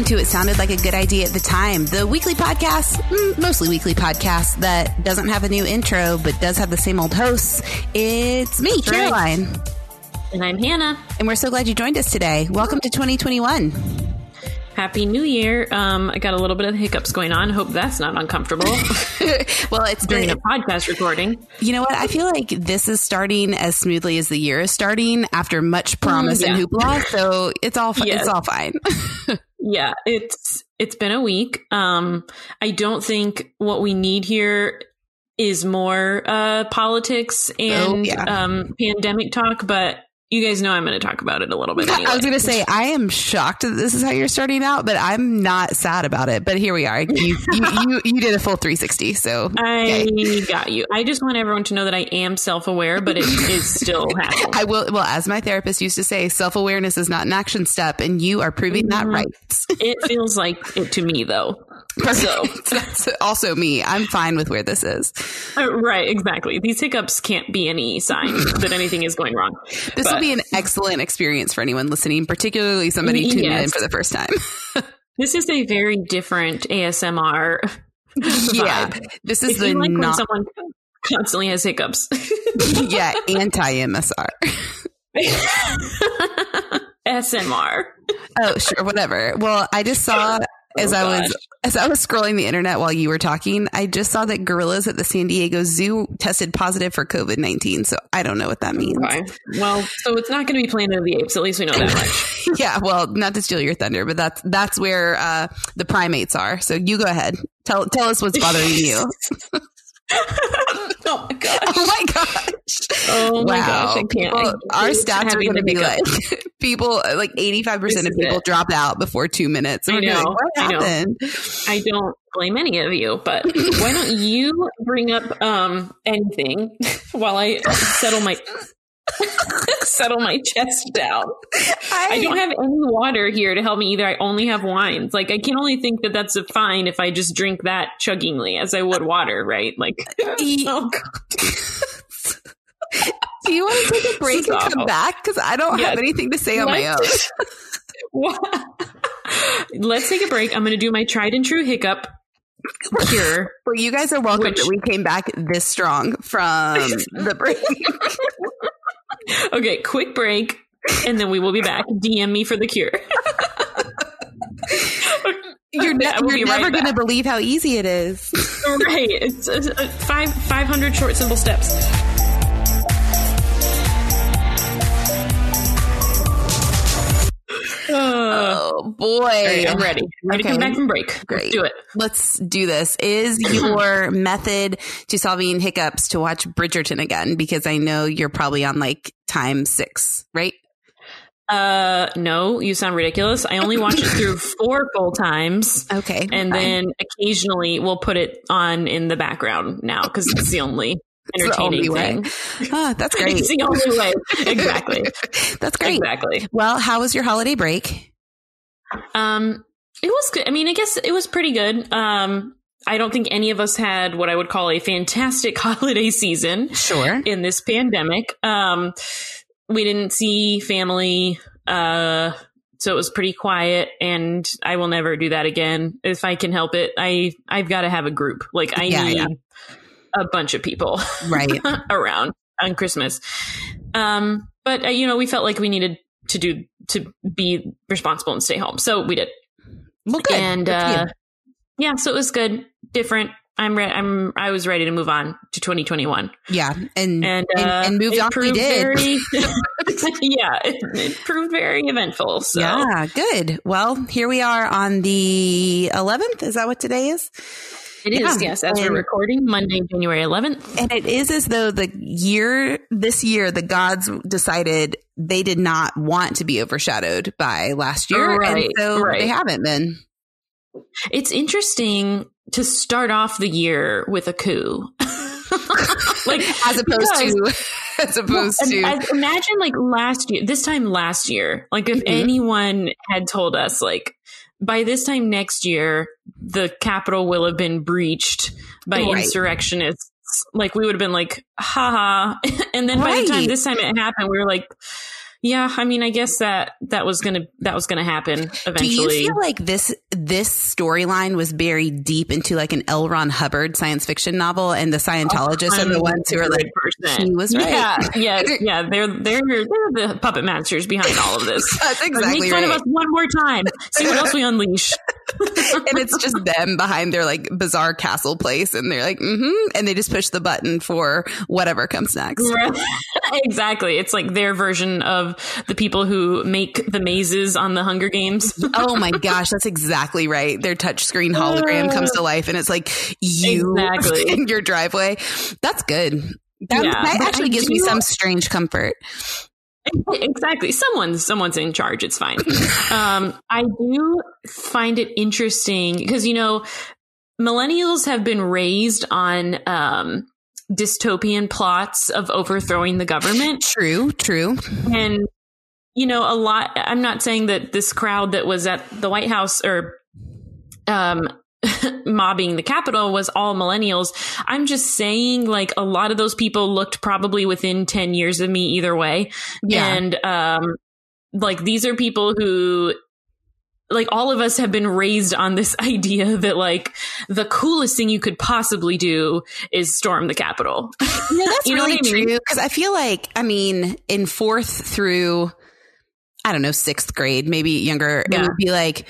welcome to It Sounded Like a Good Idea at the Time, the weekly podcast, mm, mostly weekly podcast that doesn't have a new intro but does have the same old hosts. It's me, That's right. Caroline. And I'm Hannah. And we're so glad you joined us today. Welcome to 2021. Happy New Year. Um, I got a little bit of hiccups going on. Hope that's not uncomfortable well, it's during been, a podcast recording. you know what? I feel like this is starting as smoothly as the year is starting after much promise and yeah. hoopla. So it's all, fi- Yes. it's all fine. Yeah, it's it's been a week. Um, I don't think what we need here is more uh, politics and Oh, yeah. um, pandemic talk, but you guys know I'm going to talk about it a little bit. Anyway. I was going to say, I am shocked that this is how you're starting out, but I'm not sad about it. But here we are. You, you, you, you did a full 360. So I okay. got you. I just want everyone to know that I am self aware, but it is still happening. I will, well, as my therapist used to say, self awareness is not an action step, and you are proving that Mhm. right. It feels like it to me, though. So, That's also me. I'm fine with where this is. Uh, right, exactly. These hiccups can't be any sign that anything is going wrong. This will be an excellent experience for anyone listening, particularly somebody tuning in for the first time. this is a very different ASMR. yeah. vibe. This is If the like when not, someone constantly has hiccups. yeah, anti MSR. SMR. Oh, sure, whatever. Well, I just saw as Oh, I was gosh. as I was scrolling the internet while you were talking, I just saw that gorillas at the San Diego Zoo tested positive for COVID nineteen. So I don't know what that means. Okay. Well, so it's not going to be Planet of the Apes. At least we know that much. yeah, well, not to steal your thunder, but that's that's where uh, the primates are. So you go ahead. Tell tell us what's bothering you. oh my gosh. oh my gosh. Oh my gosh. I can't. People- I our stats are going to be like people like eighty five percent This of people drop out before two minutes. I We're gonna be know, like, what I know. I don't blame any of you, but why don't you bring up um anything while I settle my settle my chest down? I don't have any water here to help me either. I only have wines. Like I can only think that that's fine if I just drink that chuggingly as I would water, right? Like E- oh god. Do you want to take a break and come back? Because I don't have anything to say on my own. Let's-? Let's take a break. I'm going to do my tried and true hiccup cure. Well, you guys are welcome Which- that we came back this strong from the break. Okay, quick break, and then we will be back. DM me for the cure. You're, ne- you're right never going to believe how easy it is. right. It's, it's, uh, five five hundred short simple steps. Oh boy! alright, I'm ready. Ready to come back from break. Great. Let's do it. Let's do this. Is your method to solving hiccups to watch Bridgerton again? Because I know you're probably on like time six, right? Uh, no, you sound ridiculous. I only watched it through four full times. Okay, And fine. then occasionally we'll put it on in the background now because it's the only It's the only entertaining way. thing. Ah, that's great. It's the only way. Exactly. that's great. Exactly. Well, how was your holiday break? Um, it was good. I mean, I guess it was pretty good. Um, I don't think any of us had what I would call a fantastic holiday season Sure. in this pandemic. Um, we didn't see family. Uh, so it was pretty quiet and I will never do that again. If I can help it, I, I've got to have a group. Like I Yeah, need yeah. A bunch of people Right. around on Christmas. Um, but uh, you know, we felt like we needed to do to be responsible and stay home, so we did. Well, good. And Good uh, yeah, so it was good, different. I'm re- I'm I was ready to move on to 2021, yeah, and and and, uh, and moved on. We did. Very, yeah, it, it proved very eventful. So Yeah, good. Well, here we are on the 11th. Is that what today is? It is. Yeah, Yes, as and- we're recording Monday, January 11th. And it is as though the year, this year, the gods decided they did not want to be overshadowed by last year. and so right. they haven't been. It's interesting to start off the year with a coup. like As opposed to, as opposed to, and imagine like last year, this time last year, like if Mhm. anyone had told us like by this time next year, the Capitol will have been breached by Right. insurrectionists, like we would have been like, haha. and then by the time this time it happened, we were like, yeah, I mean, I guess that that was gonna that was gonna happen eventually. Do you feel like this this storyline was buried deep into like an L. Ron Hubbard science fiction novel, and the Scientologists oh, are the ones who are like, he was right. Yeah, yeah, yeah. They're they're they're the puppet masters behind all of this. That's exactly Make fun right. of us one more time. See what else we unleash. and it's just them behind their like bizarre castle place, and they're like, mm-hmm, and they just push the button for whatever comes next. exactly. It's like their version of the people who make the mazes on the Hunger Games. oh my gosh, that's exactly right. Their touchscreen hologram comes to life, and it's like you exactly. in your driveway. That's good. That, yeah, that actually gives do, me some strange comfort. Exactly. Someone's someone's in charge. It's fine. um, I do find it interesting because you know millennials have been raised on um, dystopian plots of overthrowing the government. True. True. And you know a lot. I'm not saying that this crowd that was at the White House or um, mobbing the Capitol was all millennials. I'm just saying, like, a lot of those people looked probably within 10 years of me either way. Yeah. And, um, like, these are people who, like, all of us have been raised on this idea that, like, the coolest thing you could possibly do is storm the Capitol. Yeah, that's you know really I mean? true. Because I feel like, I mean, in fourth through, I don't know, sixth grade, maybe younger, yeah. it would be like,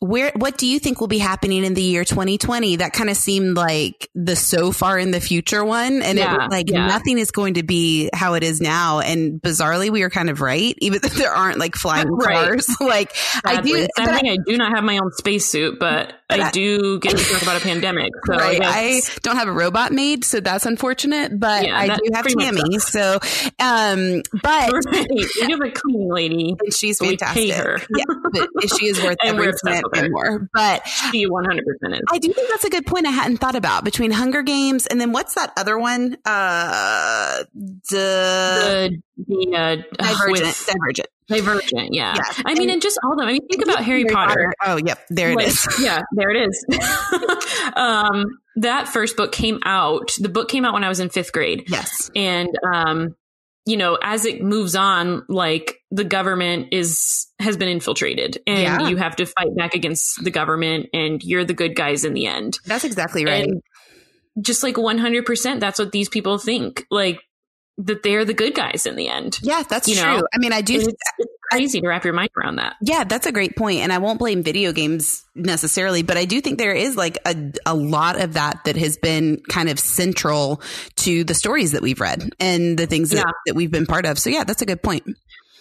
where what do you think will be happening in the year 2020 that kind of seemed like the so far in the future one and yeah, it like yeah. nothing is going to be how it is now and bizarrely we are kind of right even though there aren't like flying right. cars like Sadly. i do I, I, do not have my own spacesuit but I, I, do get to talk about a pandemic so right. I, don't have a robot maid so that's unfortunate but yeah, i do have tammy so um but right. we have a cleaning lady and she's fantastic yeah but she is worth every cent anymore. But she 100% is. I do think that's a good point I hadn't thought about between Hunger Games and then what's that other one? Uh, the, the, the uh, Divergent. With, Divergent. Divergent, yeah. yeah. I mean, and, and just all of them. I mean, think about Harry, Harry Potter. Potter. Oh, yep, there it like, is. yeah, there it is. um, that first book came out. The book came out when I was in fifth grade. Yes, and um, you know, as it moves on, like the government is has been infiltrated and yeah. you have to fight back against the government and you're the good guys in the end. That's exactly right. And just like 100% that's what these people think. Like that they're the good guys in the end. Yeah, that's you true. Know? I mean, I do. It's, it's, crazy to wrap your mind around that. Yeah, that's a great point, and I won't blame video games necessarily, but I do think there is like a a lot of that that has been kind of central to the stories that we've read and the things yeah. that, that we've been part of. So yeah, that's a good point.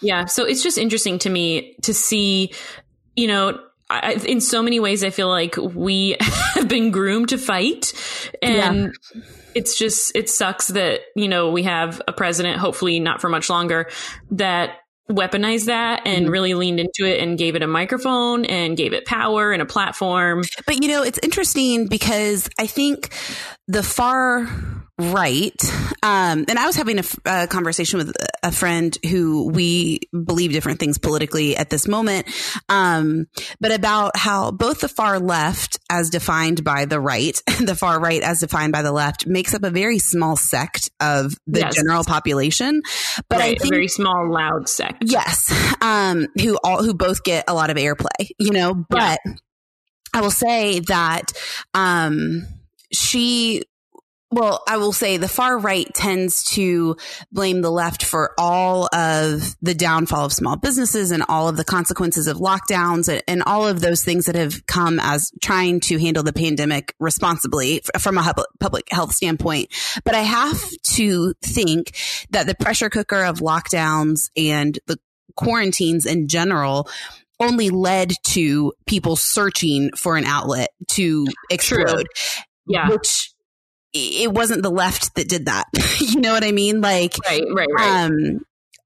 Yeah, so it's just interesting to me to see, you know, I, in so many ways, I feel like we have been groomed to fight, and yeah. it's just it sucks that you know we have a president, hopefully not for much longer, that weaponized that and mm-hmm. really leaned into it and gave it a microphone and gave it power and a platform. But you know, it's interesting because I think the far right, um, and I was having a, a, conversation with a friend who we believe different things politically at this moment, um, but about how both the far left, as defined by the right, the far right, as defined by the left, makes up a very small sect of the yes. general population. But right, I think, a very small, loud sect. Yes, um, who all who both get a lot of airplay, you know. But yeah. I will say that um, she well, I will say the far right tends to blame the left for all of the downfall of small businesses and all of the consequences of lockdowns and, and all of those things that have come as trying to handle the pandemic responsibly from a public health standpoint. But I have to think that the pressure cooker of lockdowns and the quarantines in general only led to people searching for an outlet to explode. True. Yeah. Which it wasn't the left that did that. you know what I mean? Like, right, right, right. Um,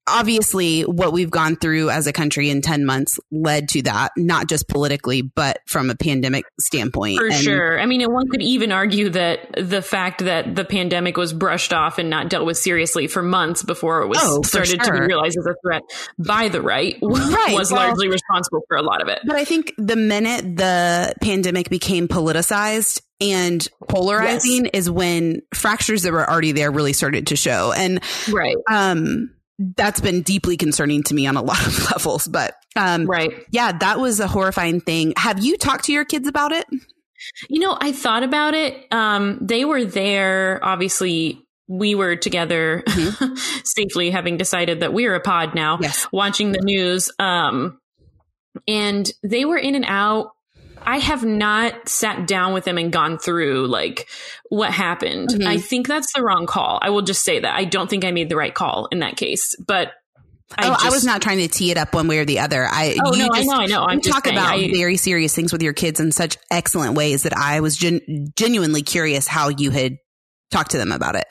obviously what we've gone through as a country in 10 months led to that, not just politically, but from a pandemic standpoint. For and, sure. I mean, one could even argue that the fact that the pandemic was brushed off and not dealt with seriously for months before it was oh, started sure. to be realized as a threat by the right, right. was well, largely responsible for a lot of it. But I think the minute the pandemic became politicized, and polarizing yes. is when fractures that were already there really started to show. And right. Um, that's been deeply concerning to me on a lot of levels. But um, right, yeah, that was a horrifying thing. Have you talked to your kids about it? You know, I thought about it. Um, they were there, obviously. We were together mm-hmm. safely, having decided that we are a pod now, yes. watching the news. Um, and they were in and out I have not sat down with them and gone through like what happened. Mm-hmm. I think that's the wrong call. I will just say that. I don't think I made the right call in that case. But I oh, just, I was not trying to tee it up one way or the other. I oh no, just, I know, I know. I'm you talk saying, about I, very serious things with your kids in such excellent ways that I was gen- genuinely curious how you had talked to them about it.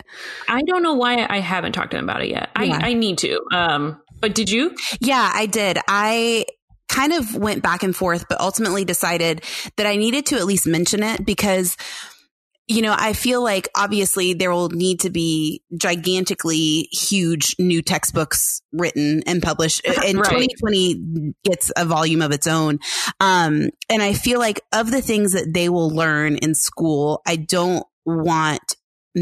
I don't know why I haven't talked to them about it yet. Yeah. I, I need to. Um, but did you? Yeah, I did. I kind of went back and forth, but ultimately decided that I needed to at least mention it because you know, I feel like obviously there will need to be gigantically huge new textbooks written and published and right. 2020 gets a volume of its own. Um, and I feel like of the things that they will learn in school, I don't want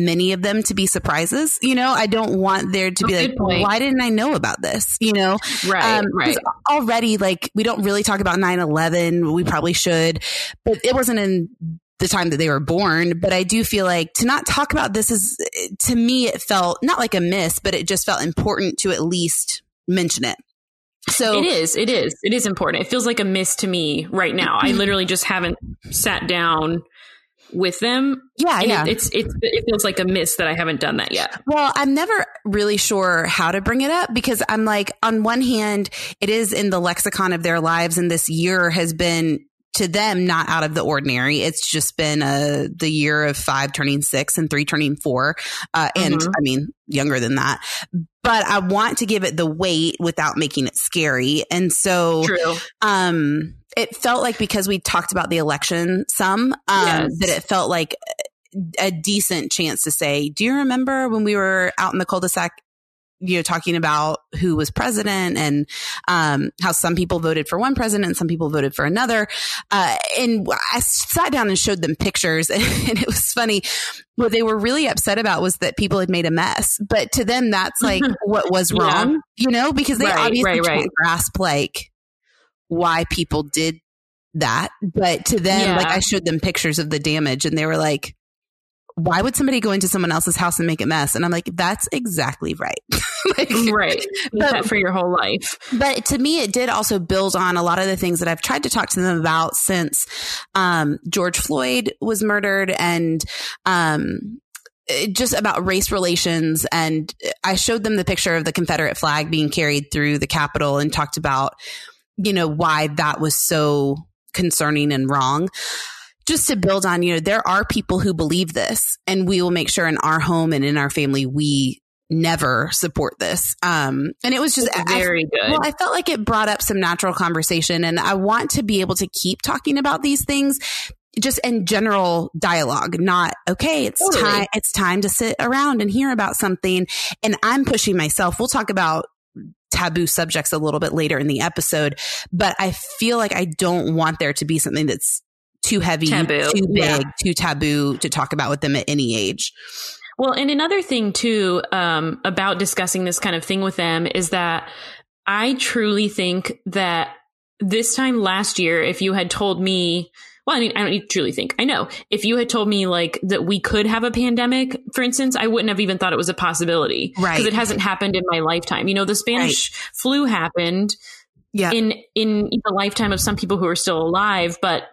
many of them to be surprises. You know, I don't want there to be like, why didn't I know about this? You know, right, um, right. Already, like we don't really talk about 9-11. We probably should, but it wasn't in the time that they were born. But I do feel like to not talk about this is, to me, it felt not like a miss, but it just felt important to at least mention it. So it is, it is, it is important. It feels like a miss to me right now. I literally just haven't sat down with them. Yeah, yeah. It, it's it's it feels like a miss that I haven't done that yet. Well, I'm never really sure how to bring it up because I'm like, on one hand, it is in the lexicon of their lives, and this year has been to them not out of the ordinary. It's just been a the year of five turning six and three turning four, uh, and mm-hmm. I mean younger than that. But I want to give it the weight without making it scary, and so True. um it felt like because we talked about the election some, um, yes. that it felt like a decent chance to say, do you remember when we were out in the cul-de-sac you know, talking about who was president and um, how some people voted for one president and some people voted for another. Uh, and I sat down and showed them pictures, and, and, it was funny. What they were really upset about was that people had made a mess, but to them, that's like what was wrong, yeah. you know, because they right, obviously right, can't right. grasp like why people did that. But to them, yeah. like I showed them pictures of the damage and they were like, why would somebody go into someone else's house and make a mess? And I'm like, that's exactly right. like, right. But, for your whole life. But to me, it did also build on a lot of the things that I've tried to talk to them about since um, George Floyd was murdered and um, just about race relations. And I showed them the picture of the Confederate flag being carried through the Capitol and talked about, you know, why that was so concerning and wrong. Just to build on, you know, there are people who believe this and we will make sure in our home and in our family, we never support this. Um, and it was just it's very I, good. Well, I felt like it brought up some natural conversation and I want to be able to keep talking about these things just in general dialogue, not okay. It's totally. time. It's time to sit around and hear about something. And I'm pushing myself. We'll talk about taboo subjects a little bit later in the episode, but I feel like I don't want there to be something that's too heavy, taboo. too big, yeah. too taboo to talk about with them at any age. Well, and another thing too um, about discussing this kind of thing with them is that I truly think that this time last year, if you had told me well, I mean, I don't truly think. I know if you had told me like that we could have a pandemic, for instance, I wouldn't have even thought it was a possibility. Right. Because it hasn't happened in my lifetime. You know, the Spanish right. flu happened yeah. in in the lifetime of some people who are still alive, but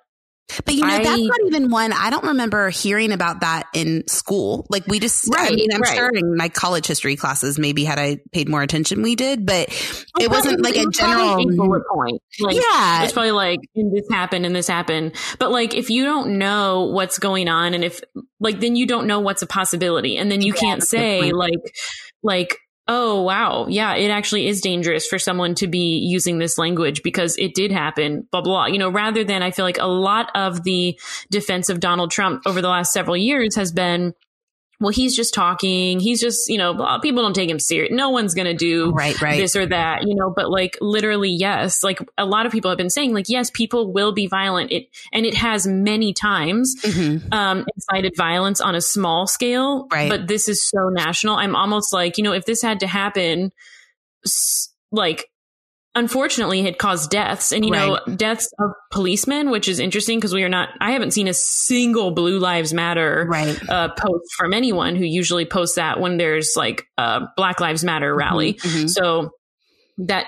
but you know, I, that's not even one. I don't remember hearing about that in school. Like we just, right, I mean, I'm right. sure in my college history classes, maybe had I paid more attention, we did, but well, it wasn't like a general bullet point. Like, yeah. It's probably like, this happened and this happened. But like, if you don't know what's going on and if like, then you don't know what's a possibility. And then you yeah, can't say like, like, oh wow. Yeah it actually is dangerous for someone to be using this language because it did happen blah blah you know rather than i feel like a lot of the defense of donald trump over the last several years has been well, he's just talking. He's just, you know, people don't take him serious. No one's going to do right, right. this or that, you know, but like literally, yes. Like a lot of people have been saying, like, yes, people will be violent. It, and it has many times, mm-hmm. um, incited violence on a small scale. Right. But this is so national. I'm almost like, you know, if this had to happen, like unfortunately had caused deaths and you right. know deaths of policemen which is interesting because we are not i haven't seen a single blue lives matter right. uh, post from anyone who usually posts that when there's like a black lives matter mm-hmm, rally mm-hmm. so that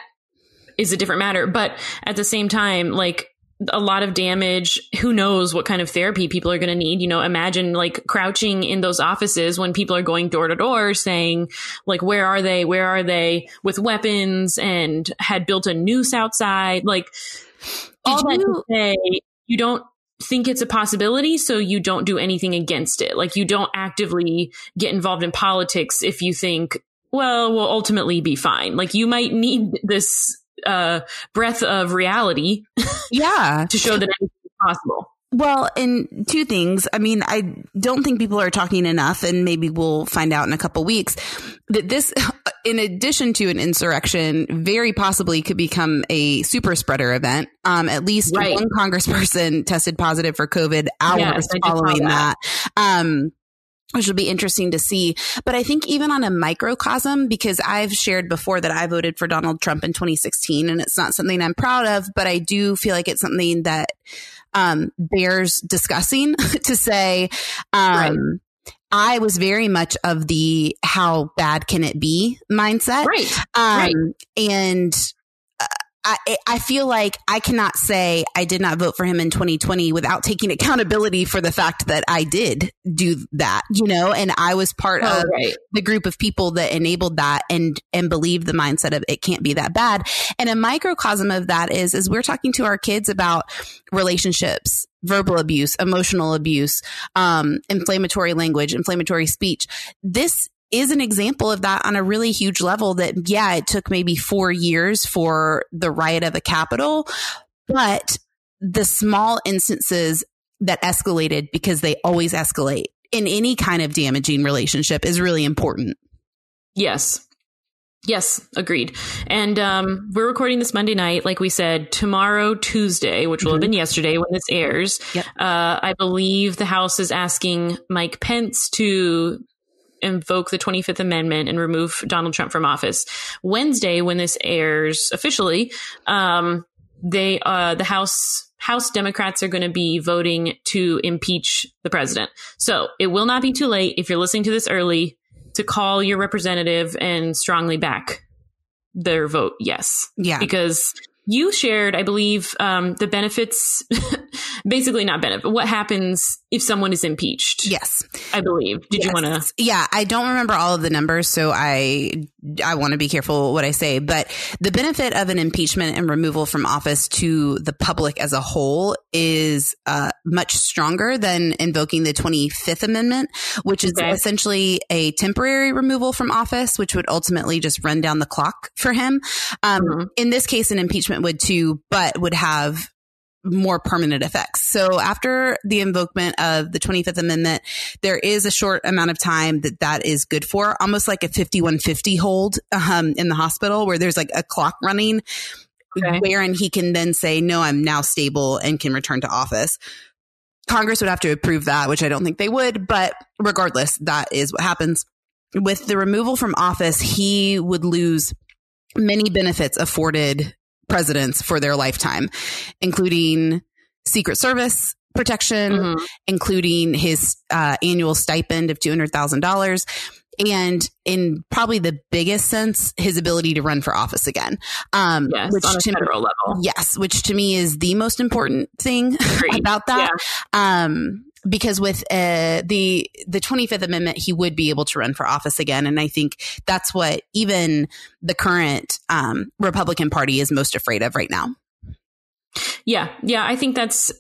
is a different matter but at the same time like a lot of damage. Who knows what kind of therapy people are going to need? You know, imagine like crouching in those offices when people are going door to door saying, like, where are they? Where are they with weapons and had built a noose outside? Like, all you- that to say, you don't think it's a possibility, so you don't do anything against it. Like, you don't actively get involved in politics if you think, well, we'll ultimately be fine. Like, you might need this uh, breath of reality. Yeah. to show that anything possible. Well, and two things. I mean, I don't think people are talking enough, and maybe we'll find out in a couple weeks that this, in addition to an insurrection, very possibly could become a super spreader event. Um, at least right. one congressperson tested positive for COVID hours yes, following that. that. Um, which will be interesting to see. But I think even on a microcosm, because I've shared before that I voted for Donald Trump in 2016, and it's not something I'm proud of, but I do feel like it's something that um, bears discussing to say. Um, right. I was very much of the how bad can it be mindset. Right. Um, right. And I, I feel like I cannot say I did not vote for him in 2020 without taking accountability for the fact that I did do that, you know, and I was part oh, of right. the group of people that enabled that and, and believed the mindset of it can't be that bad. And a microcosm of that is, is we're talking to our kids about relationships, verbal abuse, emotional abuse, um, inflammatory language, inflammatory speech. This is an example of that on a really huge level that, yeah, it took maybe four years for the riot of the Capitol, but the small instances that escalated because they always escalate in any kind of damaging relationship is really important. Yes. Yes, agreed. And um, we're recording this Monday night, like we said. Tomorrow, Tuesday, which will mm-hmm. have been yesterday when this airs, yep. uh, I believe the House is asking Mike Pence to invoke the 25th Amendment and remove Donald Trump from office. Wednesday, when this airs officially, um, they uh, the House House Democrats are going to be voting to impeach the president. So it will not be too late if you're listening to this early to call your representative and strongly back their vote yes. Yeah. Because you shared, I believe, um, the benefits, basically not benefit. What happens if someone is impeached? Yes, I believe. Did yes. you want to? Yeah, I don't remember all of the numbers, so I I want to be careful what I say. But the benefit of an impeachment and removal from office to the public as a whole is uh, much stronger than invoking the Twenty Fifth Amendment, which is okay. essentially a temporary removal from office, which would ultimately just run down the clock for him. Um, mm-hmm. In this case, an impeachment would too, but would have more permanent effects. So after the invokement of the 25th Amendment, there is a short amount of time that that is good for, almost like a 5150 hold um, in the hospital where there's like a clock running okay. wherein he can then say, no, I'm now stable and can return to office. Congress would have to approve that, which I don't think they would, but regardless, that is what happens. With the removal from office, he would lose many benefits afforded presidents for their lifetime, including Secret Service protection, mm-hmm. including his uh, annual stipend of $200,000. And in probably the biggest sense, his ability to run for office again. Um, yes, which on a to, federal level. Yes, which to me is the most important thing about that. Yeah. Um, because with uh, the the 25th amendment he would be able to run for office again. And i think that's what even the current um, republican party is most afraid of right now. Yeah. Yeah. I think that's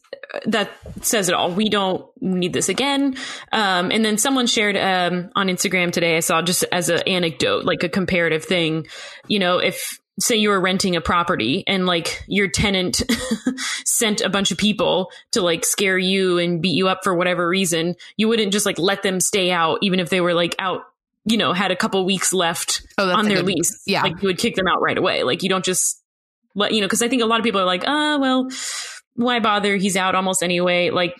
that says it all. We don't need this again. Um, and then someone shared um, on instagram today i saw just as an anecdote like a comparative thing. You know if say you were renting a property and like your tenant sent a bunch of people to like scare you and beat you up for whatever reason, you wouldn't just like let them stay out even if they were like out, you know, had a couple weeks left oh, on their good, lease. Yeah. Like you would kick them out right away. Like you don't just let, you know, cause I think a lot of people are like, ah, oh, well, why bother? He's out almost anyway. Like,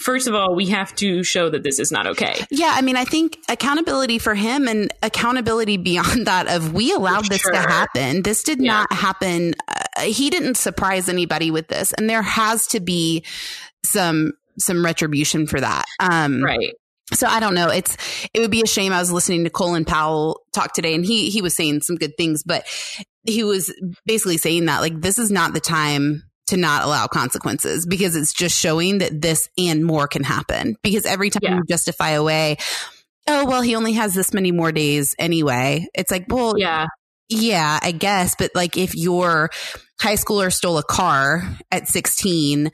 first of all, we have to show that this is not okay. Yeah, I mean, I think accountability for him and accountability beyond that of we allowed this sure. to happen. This did yeah. not happen. Uh, he didn't surprise anybody with this, and there has to be some some retribution for that. Um, right. So I don't know. It's it would be a shame. I was listening to Colin Powell talk today, and he he was saying some good things, but he was basically saying that like this is not the time to not allow consequences because it's just showing that this and more can happen. Because every time yeah. you justify away, oh, well, he only has this many more days anyway. It's like, well, yeah. Yeah, I guess. But like if your high schooler stole a car at 16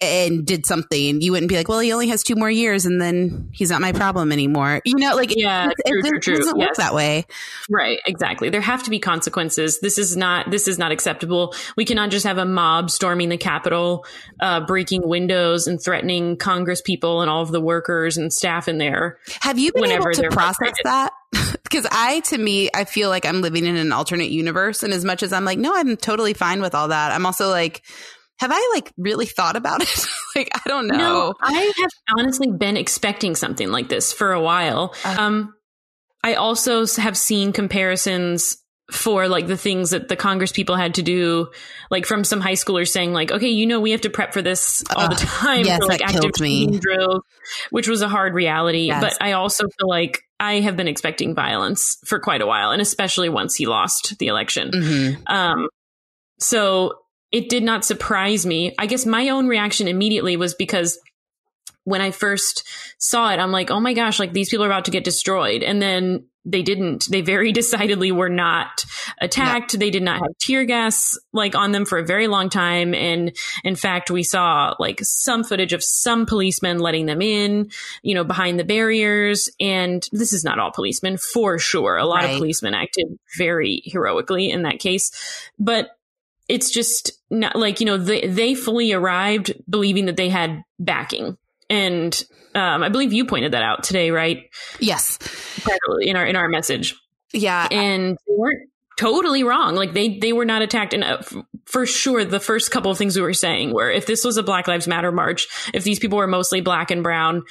and did something, you wouldn't be like, well, he only has two more years and then he's not my problem anymore. You know, like, yeah, it, true, it, true, true. doesn't yes. work that way. Right. Exactly. There have to be consequences. This is not, this is not acceptable. We cannot just have a mob storming the Capitol, uh, breaking windows and threatening Congress people and all of the workers and staff in there. Have you been able to process that? because I, to me, I feel like I'm living in an alternate universe. And as much as I'm like, no, I'm totally fine with all that. I'm also like, have I like really thought about it? like, I don't know. No, I have honestly been expecting something like this for a while. Uh, um, I also have seen comparisons for like the things that the Congress people had to do, like from some high schoolers saying like, okay, you know, we have to prep for this all uh, the time. Yes, for, like active me. drills, which was a hard reality. Yes. But I also feel like I have been expecting violence for quite a while, and especially once he lost the election. Mm-hmm. Um, so it did not surprise me. I guess my own reaction immediately was because when I first saw it, I'm like, oh my gosh, like these people are about to get destroyed. And then they didn't. They very decidedly were not attacked. No. They did not have tear gas like on them for a very long time. And in fact, we saw like some footage of some policemen letting them in, you know, behind the barriers. And this is not all policemen for sure. A lot right. of policemen acted very heroically in that case. But it's just not like, you know, they, they fully arrived believing that they had backing. And um, I believe you pointed that out today, right? Yes. In our in our message. Yeah. And they weren't totally wrong. Like they they were not attacked. And uh, for sure, the first couple of things we were saying were if this was a Black Lives Matter march, if these people were mostly black and brown,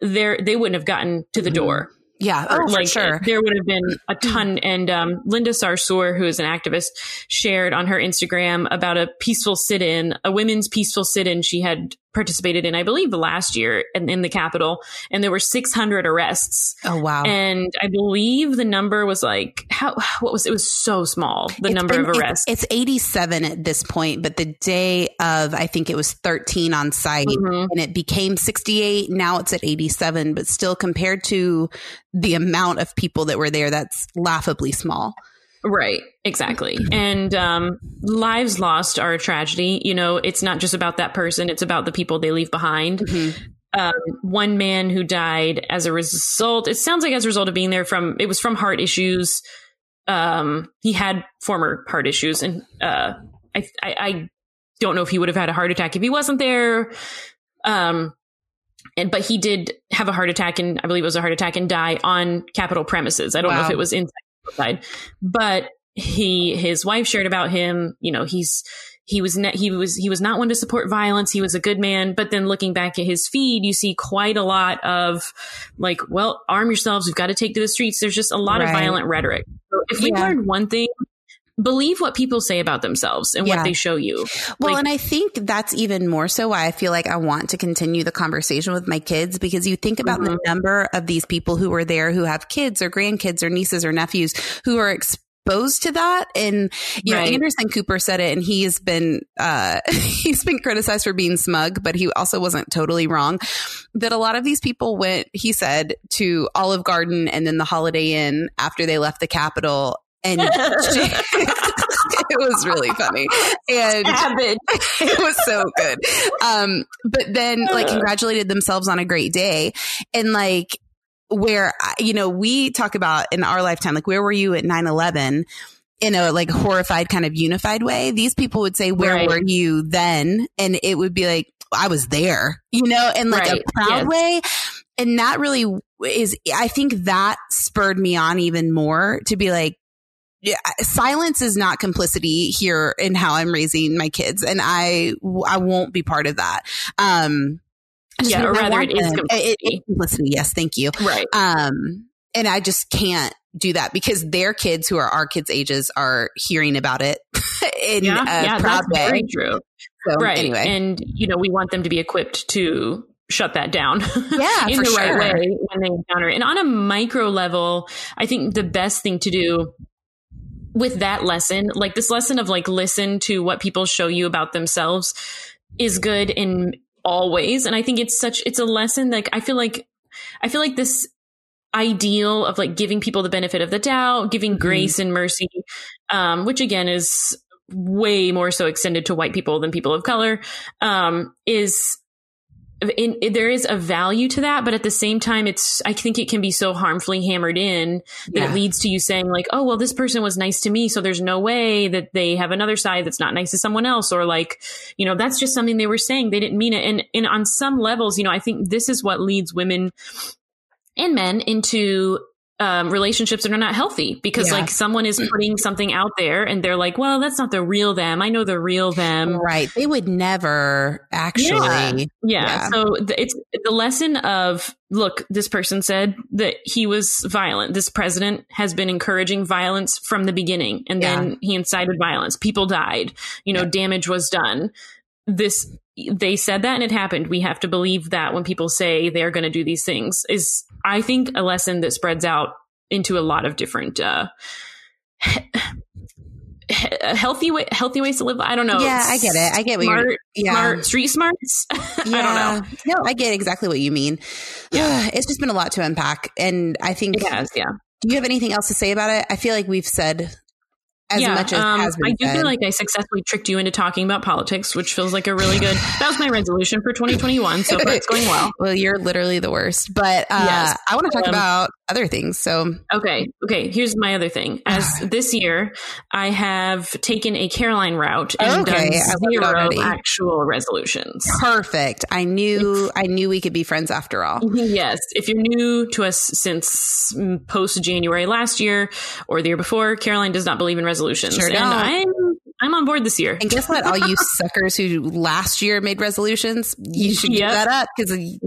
there they wouldn't have gotten to the mm-hmm. door. Yeah, oh, like sure. There would have been a ton. And um, Linda Sarsour, who is an activist, shared on her Instagram about a peaceful sit-in, a women's peaceful sit-in she had participated in, I believe, last year in, in the Capitol, and there were 600 arrests. Oh wow! And I believe the number was like how what was it was so small the it's number been, of arrests. It's, it's, 87 at this point, but the day of I think it was 13 on site, mm-hmm. and it became 68. Now it's at 87, but still compared to the amount of people that were there, that's laughably small. Right, exactly. And um, lives lost are a tragedy. You know, it's not just about that person, it's about the people they leave behind. Mm-hmm. Um, one man who died as a result, it sounds like as a result of being there from, it was from heart issues. Um, he had former heart issues, and uh, I, I, I don't know if he would have had a heart attack if he wasn't there. Um, and but he did have a heart attack and I believe it was a heart attack and die on Capitol premises. I don't wow. know if it was inside side. But he his wife shared about him. You know, he's he was ne- he was he was not one to support violence. He was a good man. But then looking back at his feed, you see quite a lot of like, well, arm yourselves. We've got to take to the streets. There's just a lot right. of violent rhetoric. So if we yeah. learned one thing believe what people say about themselves and yeah. what they show you. Well, like, and I think that's even more so why I feel like I want to continue the conversation with my kids because you think about mm-hmm. the number of these people who are there who have kids or grandkids or nieces or nephews who are exposed to that and you right. know anderson cooper said it and he's been uh he's been criticized for being smug but he also wasn't totally wrong that a lot of these people went he said to olive garden and then the holiday inn after they left the capitol and she, it was really funny. And it was so good. Um but then like congratulated themselves on a great day. And like where you know we talk about in our lifetime like where were you at 9-11 in a like horrified kind of unified way? These people would say where right. were you then? And it would be like i was there you know in like right. a proud yes. way. And that really is i think that spurred me on even more to be like yeah, silence is not complicity here in how I'm raising my kids, and I I won't be part of that. Um, yeah, or rather, it is complicity. It, it, complicity. Yes, thank you. Right. Um, and I just can't do that because their kids, who are our kids' ages, are hearing about it in yeah, a yeah, proud that's way. Very true. So, right. Anyway, and you know, we want them to be equipped to shut that down yeah, in the sure. right way when they encounter it. And on a micro level, I think the best thing to do with that lesson, like this lesson of like listen to what people show you about themselves is good in all ways. And I think it's such it's a lesson like I feel like I feel like this ideal of like giving people the benefit of the doubt, giving mm-hmm. grace and mercy, um, which again is way more so extended to white people than people of color, um, is in, in, there is a value to that, but at the same time, it's, I think it can be so harmfully hammered in that yeah. it leads to you saying like, oh, well, this person was nice to me. So there's no way that they have another side that's not nice to someone else. Or like, you know, that's just something they were saying. They didn't mean it. And, and on some levels, you know, I think this is what leads women and men into um, relationships that are not healthy because yeah. like someone is putting something out there and they're like, well, that's not the real them. I know the real them. Right. They would never actually. Yeah. yeah. yeah. So it's the lesson of look, this person said that he was violent. This president has been encouraging violence from the beginning and then he incited violence. People died, you know, damage was done. This they said that and it happened. We have to believe that when people say they're going to do these things is, I think, a lesson that spreads out into a lot of different, uh, healthy way, healthy ways to live. I don't know. Yeah, I get it. I get what smart, you're, yeah. smart street smarts. yeah. I don't know. No, I get exactly what you mean. Yeah. it's just been a lot to unpack. And I think it has, yeah. Do you have anything else to say about it? I feel like we've said as yeah, much as um, has been I do said. feel like I successfully tricked you into talking about politics, which feels like a really good. that was my resolution for 2021, so it's going well. Well, you're literally the worst, but uh, yes. I want to talk um, about other things. So okay, okay. Here's my other thing. As this year, I have taken a Caroline route and okay, done zero actual resolutions. Perfect. I knew I knew we could be friends after all. yes. If you're new to us since post January last year or the year before, Caroline does not believe in resolutions. Sure and I'm I'm on board this year. And guess what? All you suckers who last year made resolutions, you should yep. that up because the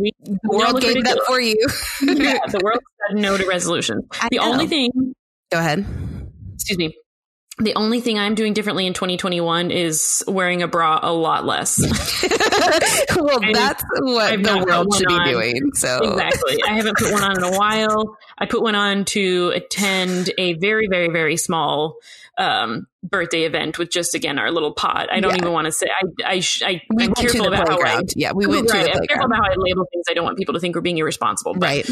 world gave that for you. yeah, the world said no to resolutions. The only thing. Go ahead. Excuse me. The only thing I'm doing differently in 2021 is wearing a bra a lot less. well, and that's what I've the world should on. be doing. So exactly, I haven't put one on in a while. I put one on to attend a very, very, very small um, birthday event with just again our little pot. I don't yeah. even want to say. I, I, I we am careful about playground. how I. Yeah, we went right, to the I'm careful about how I label things. I don't want people to think we're being irresponsible. But, right.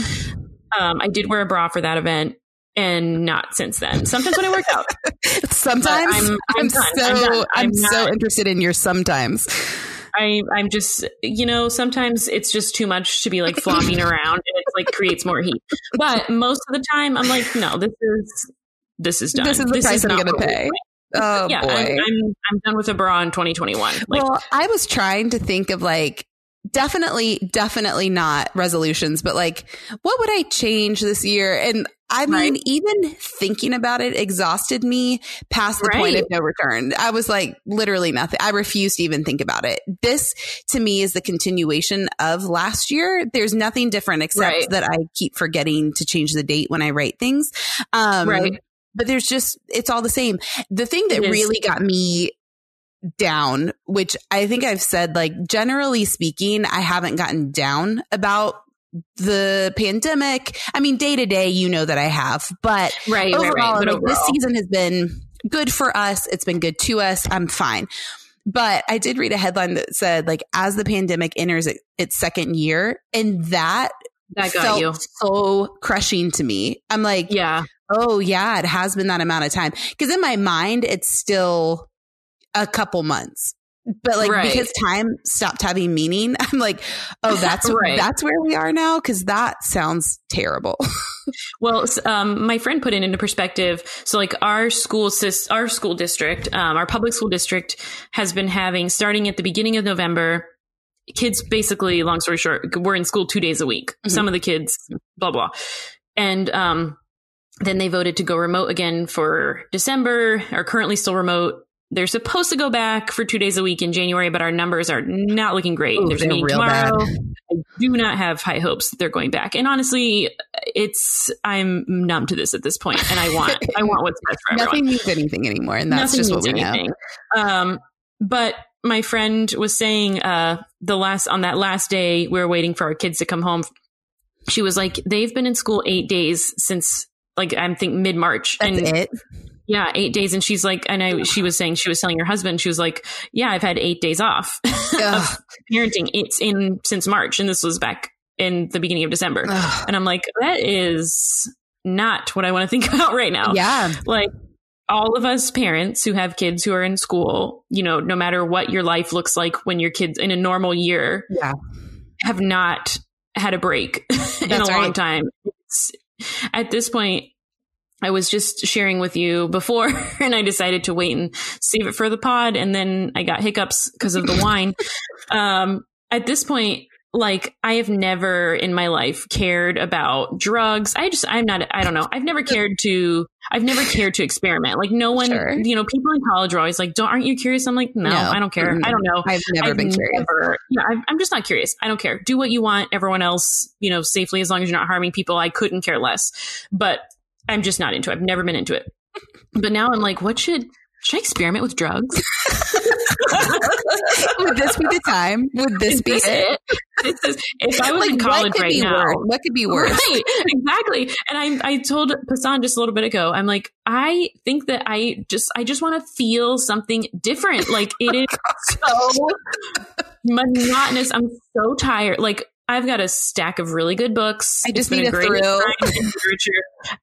Um, I did wear a bra for that event and not since then. Sometimes when I work out. sometimes I'm, I'm, I'm so I'm, I'm so interested in your sometimes. I, I'm just, you know, sometimes it's just too much to be like flopping around and it like creates more heat. But most of the time, I'm like, no, this is this is done. This is the this price is I'm going to pay. Oh yeah, boy. I'm, I'm, I'm done with a bra in 2021. Like, well, I was trying to think of like definitely, definitely not resolutions, but like what would I change this year? And I mean, right. even thinking about it exhausted me past the right. point of no return. I was like, literally nothing. I refuse to even think about it. This to me is the continuation of last year. There's nothing different except right. that I keep forgetting to change the date when I write things. Um, right but there's just, it's all the same. The thing that really got me down, which I think I've said, like, generally speaking, I haven't gotten down about the pandemic. I mean, day to day, you know that I have, but right, overall, right, right. But like, overall. this season has been good for us. It's been good to us. I'm fine. But I did read a headline that said, like, as the pandemic enters its second year, and that that got felt you so crushing to me. I'm like, yeah, oh yeah, it has been that amount of time. Because in my mind, it's still a couple months. But like right. because time stopped having meaning, I'm like, oh, that's right. that's where we are now. Because that sounds terrible. well, um, my friend put it into perspective. So, like our school, our school district, um, our public school district has been having starting at the beginning of November kids basically long story short we're in school two days a week mm-hmm. some of the kids blah blah and um then they voted to go remote again for December, are currently still remote. They're supposed to go back for two days a week in January, but our numbers are not looking great. Ooh, There's a meeting tomorrow. bad. I do not have high hopes that they're going back. And honestly, it's I'm numb to this at this point. and I want I want what's best for everyone. Nothing means anything anymore, and that's Nothing just what we means know. Um, but my friend was saying uh, the last on that last day we were waiting for our kids to come home. She was like, they've been in school eight days since like I'm think mid March, and it. yeah, eight days. And she's like, and I she was saying she was telling her husband, she was like, yeah, I've had eight days off of parenting. It's in since March, and this was back in the beginning of December. Ugh. And I'm like, that is not what I want to think about right now Yeah. like all of us parents who have kids who are in school, you know, no matter what your life looks like when your kids in a normal year Yeah. have not had a break in a That's long time. It's, at this point, I was just sharing with you before, and I decided to wait and save it for the pod, and then I got hiccups because of the wine. Um, at this point, like I have never in my life cared about drugs. I just I'm not I don't know. I've never cared to I've never cared to experiment. Like no one, Sure. you know, people in college are always like, "Don't aren't you curious?" I'm like, "No, No. I don't care. Mm-mm. I don't know." I've never I've been curious. never- yeah, I've, I'm just not curious. I don't care. Do what you want. Everyone else, you know, safely as long as you're not harming people. I couldn't care less. But I'm just not into it. I've never been into it. But now I'm like, what should should I experiment with drugs? Would this be the time? Would this Is be it? it? This is- if I was Like, in college right now, worse? What could be worse? Right, exactly. And I I told Pasan just a little bit ago, I'm like, I think that I just I just want to feel something different. Like it is oh, so monotonous. I'm so tired. Like I've got a stack of really good books. I just need a great thrill.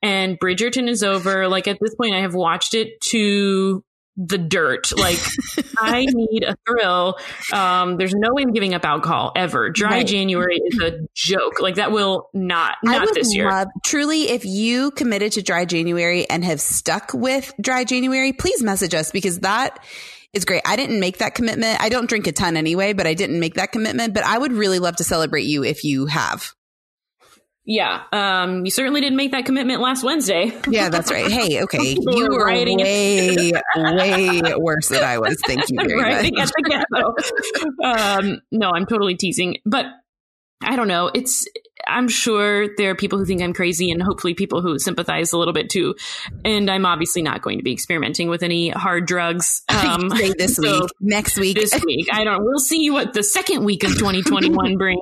And Bridgerton is over. Like at this point I have watched it to the dirt. Like I need a thrill. Um, there's no way I'm giving up alcohol ever. Dry Right. January is a joke. Like that will not not this year. love truly if you committed to dry January and have stuck with dry January, please message us because that is great. I didn't make that commitment. I don't drink a ton anyway, but I didn't make that commitment. But I would really love to celebrate you if you have. Yeah. Um, you certainly didn't make that commitment last Wednesday. Yeah, that's right. Hey, okay. You were were way, way worse than I was. Thank you very right much. at the ghetto. um, no, I'm totally teasing, but I don't know. It's I'm sure there are people who think I'm crazy, and hopefully people who sympathize a little bit too. And I'm obviously not going to be experimenting with any hard drugs. Um, this so week, next week. this week. I don't. We'll see what the second week of 2021 brings.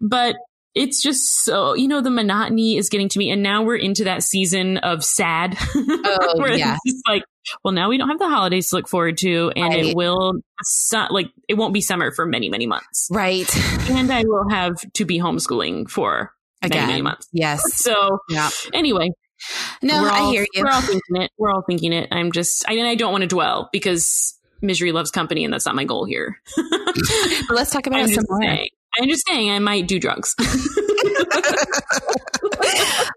But it's just so you know the monotony is getting to me, and now we're into that season of sad. Oh, where yeah. it's like, well, now we don't have the holidays to look forward to, and Right. it will su- like it won't be summer for many many months, right. and I will have to be homeschooling for many many Again. months. Yes. So Yeah. anyway, No, we're I hear you. We're all thinking it. We're all thinking it. I'm just, I, and I don't want to dwell because misery loves company, and that's not my goal here. But let's talk about I'm it some more. I'm just saying I might do drugs.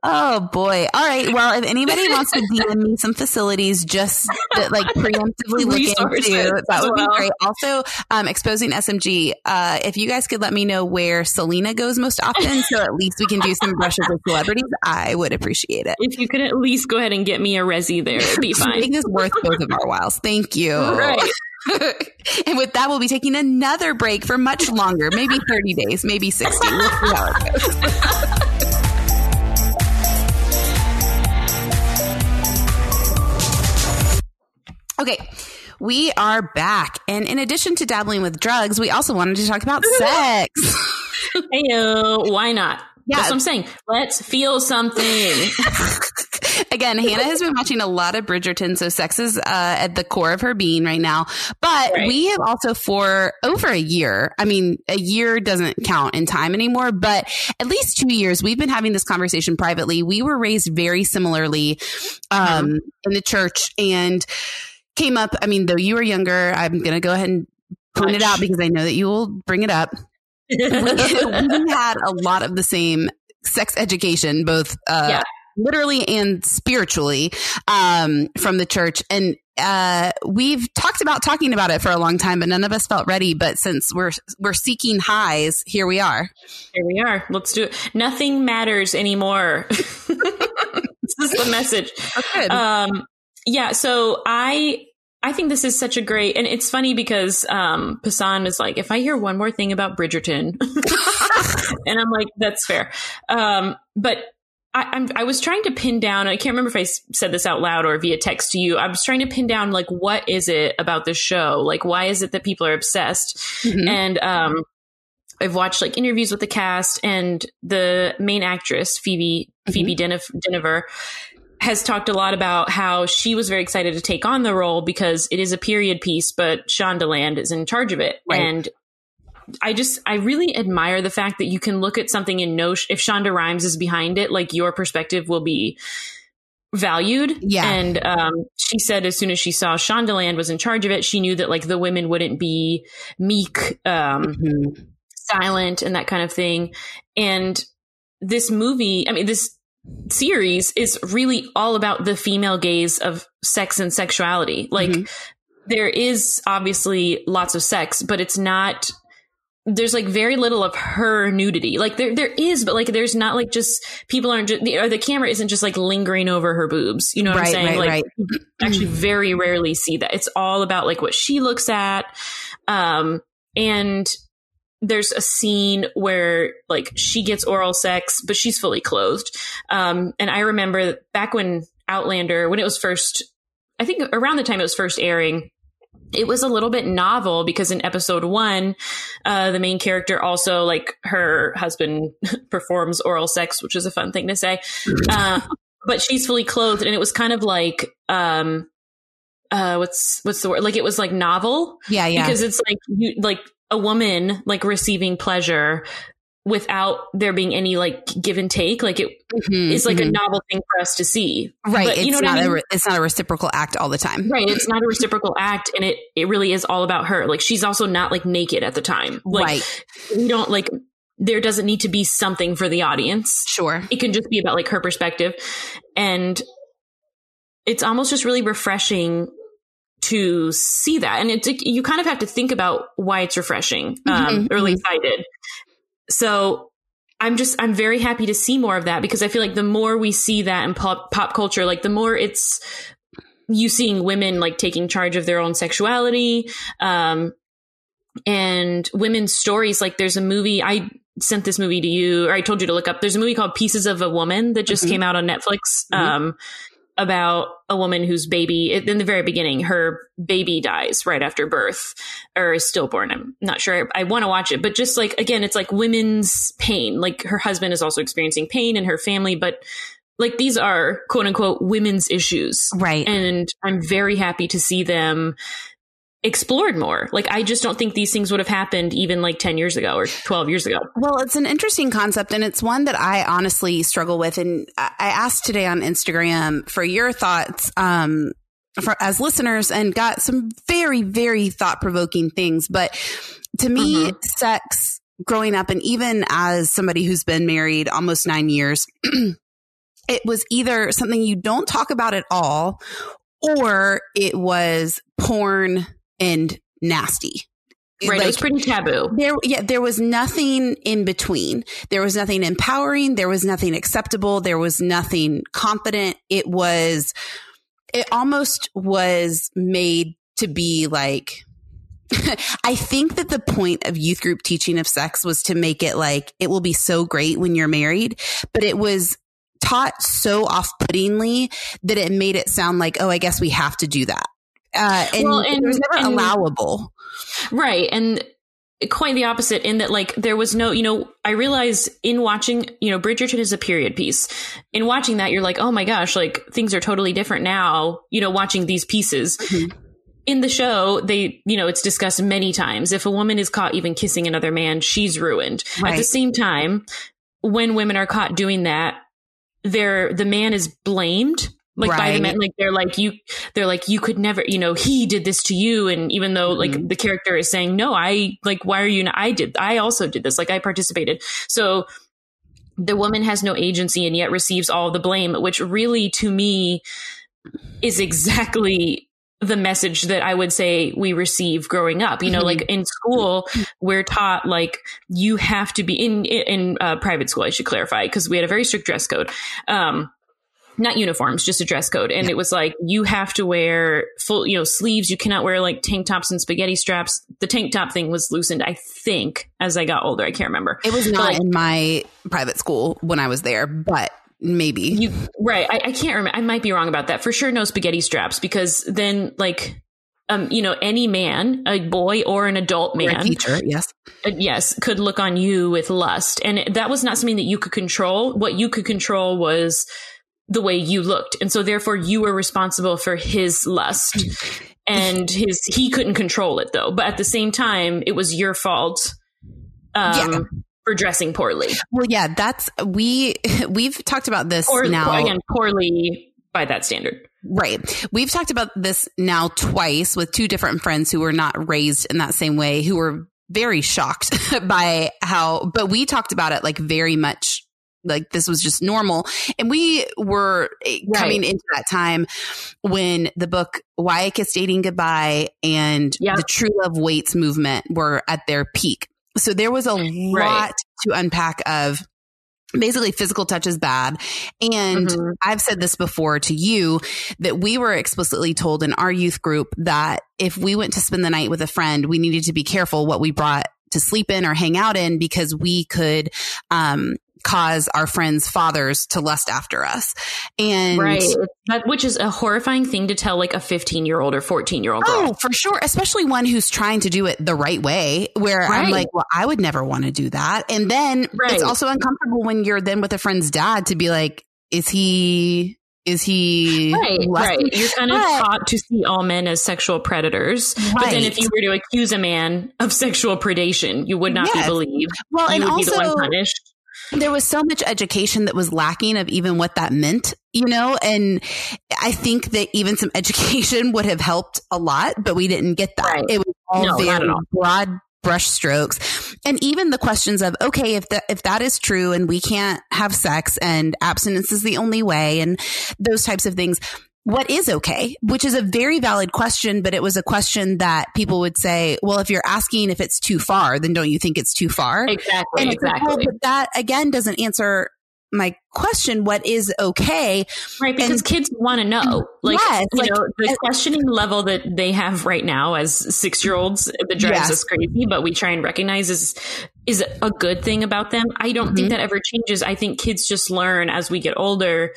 Oh boy. All right. Well, if anybody wants to DM me some facilities just that like preemptively look into, that would well. be great. Also, um, exposing SMG. Uh, if you guys could let me know where Selena goes most often, so at least we can do some brushes with celebrities, I would appreciate it. if you could at least go ahead and get me a resi there, it'd be fine. Make this worth both of our whiles. Thank you. Right. and with that, we'll be taking another break for much longer, maybe 30 days, maybe 60. We'll see how it goes. Okay, we are back. And in addition to dabbling with drugs, we also wanted to talk about sex. Hey, why not? Yeah. That's what I'm saying. Let's feel something. Again, Hannah has been watching a lot of Bridgerton, so sex is uh, at the core of her being right now. But Right. we have also for over a year, I mean, a year doesn't count in time anymore, but at least two years, we've been having this conversation privately. We were raised very similarly um, in the church and came up. I mean, though you were younger, I'm going to go ahead and point it out because I know that you will bring it up. We, we had a lot of the same sex education, both uh, Yeah. literally and spiritually, um, from the church. And uh, we've talked about talking about it for a long time, but none of us felt ready. But since we're we're seeking highs, here we are. Here we are. Let's do it. Nothing matters anymore. this is the message. Um, yeah. So I, I think this is such a great, and it's funny because um, Pasan is like, if I hear one more thing about Bridgerton, and I'm like, that's fair. Um, but I, I'm, I was trying to pin down. I can't remember if I said this out loud or via text to you. I was trying to pin down like what is it about this show? Like why is it that people are obsessed? Mm-hmm. And um, I've watched like interviews with the cast and the main actress Phoebe mm-hmm. Phoebe Dynevor has talked a lot about how she was very excited to take on the role because it is a period piece, but Shondaland is in charge of it. Right. And I just, I really admire the fact that you can look at something and know if Shonda Rhimes is behind it, like your perspective will be valued. Yeah. And um, she said as soon as she saw Shondaland was in charge of it, she knew that like the women wouldn't be meek, um, mm-hmm. silent, and that kind of thing. And this movie, I mean, this series is really all about the female gaze of sex and sexuality. Like mm-hmm. there is obviously lots of sex, but it's not there's like very little of her nudity. Like there there is, but like there's not like just people aren't just or the camera isn't just like lingering over her boobs. You know what right, I'm saying? Right, like right. actually very rarely see that. It's all about like what she looks at. Um and there's a scene where like she gets oral sex, but she's fully clothed. Um, and I remember back when Outlander, when it was first, I think around the time it was first airing, it was a little bit novel because in episode one, uh, the main character also like her husband performs oral sex, which is a fun thing to say. Uh, but she's fully clothed, and it was kind of like um, uh, what's what's the word? Like it was like novel. Yeah, yeah. Because it's like you like a woman like receiving pleasure without there being any like give and take like it mm-hmm, is like mm-hmm. a novel thing for us to see. Right but, you it's know not I mean? a it's not a reciprocal act all the time. Right it's not a reciprocal act and it it really is all about her. Like she's also not like naked at the time. Like right. we don't like there doesn't need to be something for the audience. Sure. It can just be about like her perspective. And it's almost just really refreshing to see that. And it's, you kind of have to think about why it's refreshing, um, mm-hmm. or at least I did. So I'm just, I'm very happy to see more of that because I feel like the more we see that in pop, pop culture, like the more it's you seeing women like taking charge of their own sexuality, um, and women's stories. Like there's a movie, I sent this movie to you, or I told you to look up. There's a movie called Pieces of a Woman that just mm-hmm. came out on Netflix. Mm-hmm. Um, about a woman whose baby in the very beginning her baby dies right after birth or is stillborn. I'm not sure. I, I want to watch it but just like again it's like women's pain. Like her husband is also experiencing pain in her family but like these are quote unquote women's issues. Right. And i'm very happy to see them explored more. Like I just don't think these things would have happened even like 10 years ago or 12 years ago. Well, it's an interesting concept and it's one that I honestly struggle with and I asked today on Instagram for your thoughts um for as listeners and got some very very thought-provoking things, but to me mm-hmm. sex growing up and even as somebody who's been married almost 9 years it was either something you don't talk about at all or it was porn and nasty. Right, like, it was pretty taboo. There, yeah, there was nothing in between. There was nothing empowering. There was nothing acceptable. There was nothing confident. It was, it almost was made to be like, I think that the point of youth group teaching of sex was to make it like, it will be so great when you're married, but it was taught so off puttingly that it made it sound like, oh, I guess we have to do that. Uh, and, well, and it was never and, allowable. Right. And quite the opposite in that like there was no you know i realize in watching you know bridgerton is a period piece in watching that you're like oh my gosh like things are totally different now you know watching these pieces mm-hmm. in the show they you know it's discussed many times if a woman is caught even kissing another man she's ruined right. at the same time when women are caught doing that they're the man is blamed like right. by the men like they're like you they're like you could never you know he did this to you and even though mm-hmm. like the character is saying no i like why are you not i did i also did this like i participated so the woman has no agency and yet receives all the blame which really to me is exactly the message that I would say we receive growing up. You know, mm-hmm. like in school, we're taught like you have to be in in uh, private school. I should clarify because we had a very strict dress code. Um, not uniforms, just a dress code. And it was like, you have to wear full, you know, sleeves. You cannot wear like tank tops and spaghetti straps. The tank top thing was loosened, I think, as I got older. I can't remember. It was not like, in my private school when I was there, but maybe. You, right. I, I can't remember. I might be wrong about that. For sure, no spaghetti straps because then like, um, you know, any man, a boy or an adult man, teacher, yes, uh, yes, could look on you with lust, and that was not something that you could control. What you could control was the way you looked. And so therefore you were responsible for his lust and his, he couldn't control it though. But at the same time, it was your fault. Um, yeah. For dressing poorly. Well, yeah, that's we we've talked about this or, now again poorly by that standard. Right. We've talked about this now twice with two different friends who were not raised in that same way, who were very shocked by how, but we talked about it like very much like this was just normal. And we were right. coming into that time when the book Why I Kissed Dating Goodbye and yep. the True Love Waits movement were at their peak. So there was a lot right. to unpack of basically physical touch is bad. And mm-hmm. I've said this before to you that we were explicitly told in our youth group that if we went to spend the night with a friend, we needed to be careful what we brought to sleep in or hang out in because we could um, cause our friends' fathers to lust after us. And right. That, which is a horrifying thing to tell like a 15 year old or 14 year old girl. Oh, for sure. Especially one who's trying to do it the right way, where right. I'm like, well, I would never want to do that. And then right. it's also uncomfortable when you're then with a friend's dad to be like, is he is he right right you're kind of but, taught to see all men as sexual predators right. but then if you were to accuse a man of sexual predation you would not yes. be believed well you and would also, be the one punished there was so much education that was lacking of even what that meant, you know, and I think that even some education would have helped a lot, but we didn't get that. Right. It was all no, very all. broad brush strokes and even the questions of okay if that if that is true and we can't have sex and abstinence is the only way and those types of things what is okay, which is a very valid question, but it was a question that people would say, well, if you're asking if it's too far, then don't you think it's too far? Exactly. Exactly. Well, but that again doesn't answer my question what is okay right because and, kids want to know like yes, you like, know the questioning level that they have right now as six year olds that drives yes. us crazy but we try and recognize is is a good thing about them i don't mm-hmm. think that ever changes i think kids just learn as we get older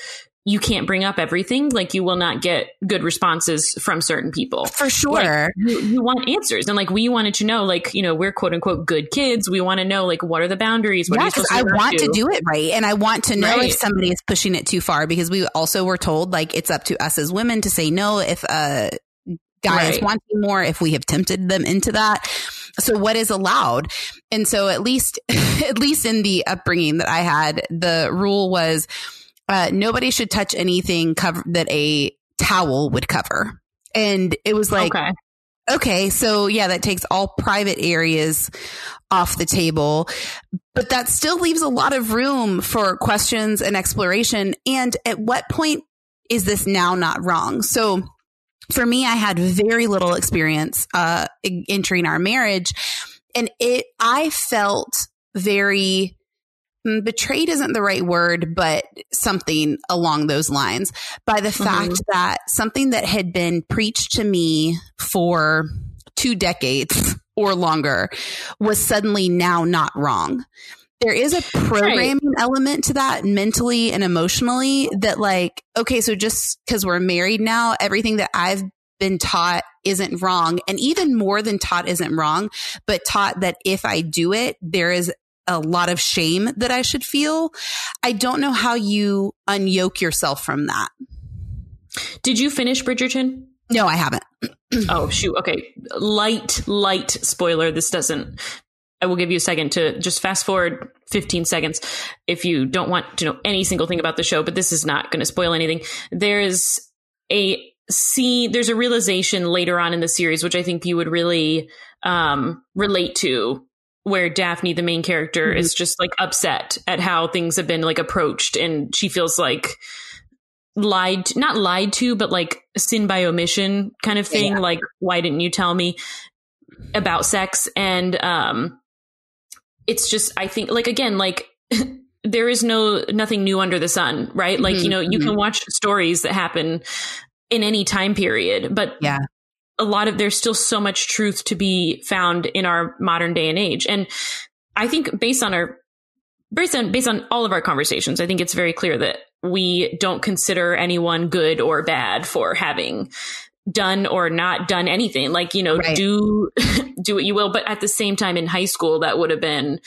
you can't bring up everything. Like you will not get good responses from certain people. For sure. Like, you, you, want answers. And like we wanted to know, like, you know, we're quote unquote good kids. We want to know like what are the boundaries? What yes, I want to do it right. And I want to know right. if somebody is pushing it too far because we also were told like it's up to us as women to say no if uh, a guy is wanting more, if we have tempted them into that. So what is allowed? And so at least, at least in the upbringing that I had, the rule was, uh, nobody should touch anything cover that a towel would cover. And it was like, okay. okay, so yeah, that takes all private areas off the table, but that still leaves a lot of room for questions and exploration. And at what point is this now not wrong? So for me, I had very little experience, uh, entering our marriage and it, I felt very betrayed isn't the right word, but something along those lines by the mm-hmm. fact that something that had been preached to me for two decades or longer was suddenly now not wrong. There is a programming right. element to that mentally and emotionally that like, okay, so just because we're married now, everything that I've been taught isn't wrong. And even more than taught isn't wrong, but taught that if I do it, there is a lot of shame that I should feel. I don't know how you unyoke yourself from that. Did you finish Bridgerton? No, I haven't. oh, shoot. Okay. Light, light spoiler. This doesn't. I will give you a second to just fast forward 15 seconds if you don't want to know any single thing about the show, but this is not going to spoil anything. There's a scene, there's a realization later on in the series, which I think you would really um, relate to where Daphne, the main character, mm-hmm. is just like upset at how things have been like approached, and she feels like lied, not lied to, but like sin by omission kind of thing. Yeah. Like, why didn't you tell me about sex? And um, it's just, I think, like again, like there is no nothing new under the sun, right? Like, mm-hmm. you know, you mm-hmm. can watch stories that happen in any time period, but yeah. A lot of there's still so much truth to be found in our modern day and age. And I think based on our based on based on all of our conversations, I think it's very clear that we don't consider anyone good or bad for having done or not done anything. Like, you know, right. do do what you will. But at the same time in high school, that would have been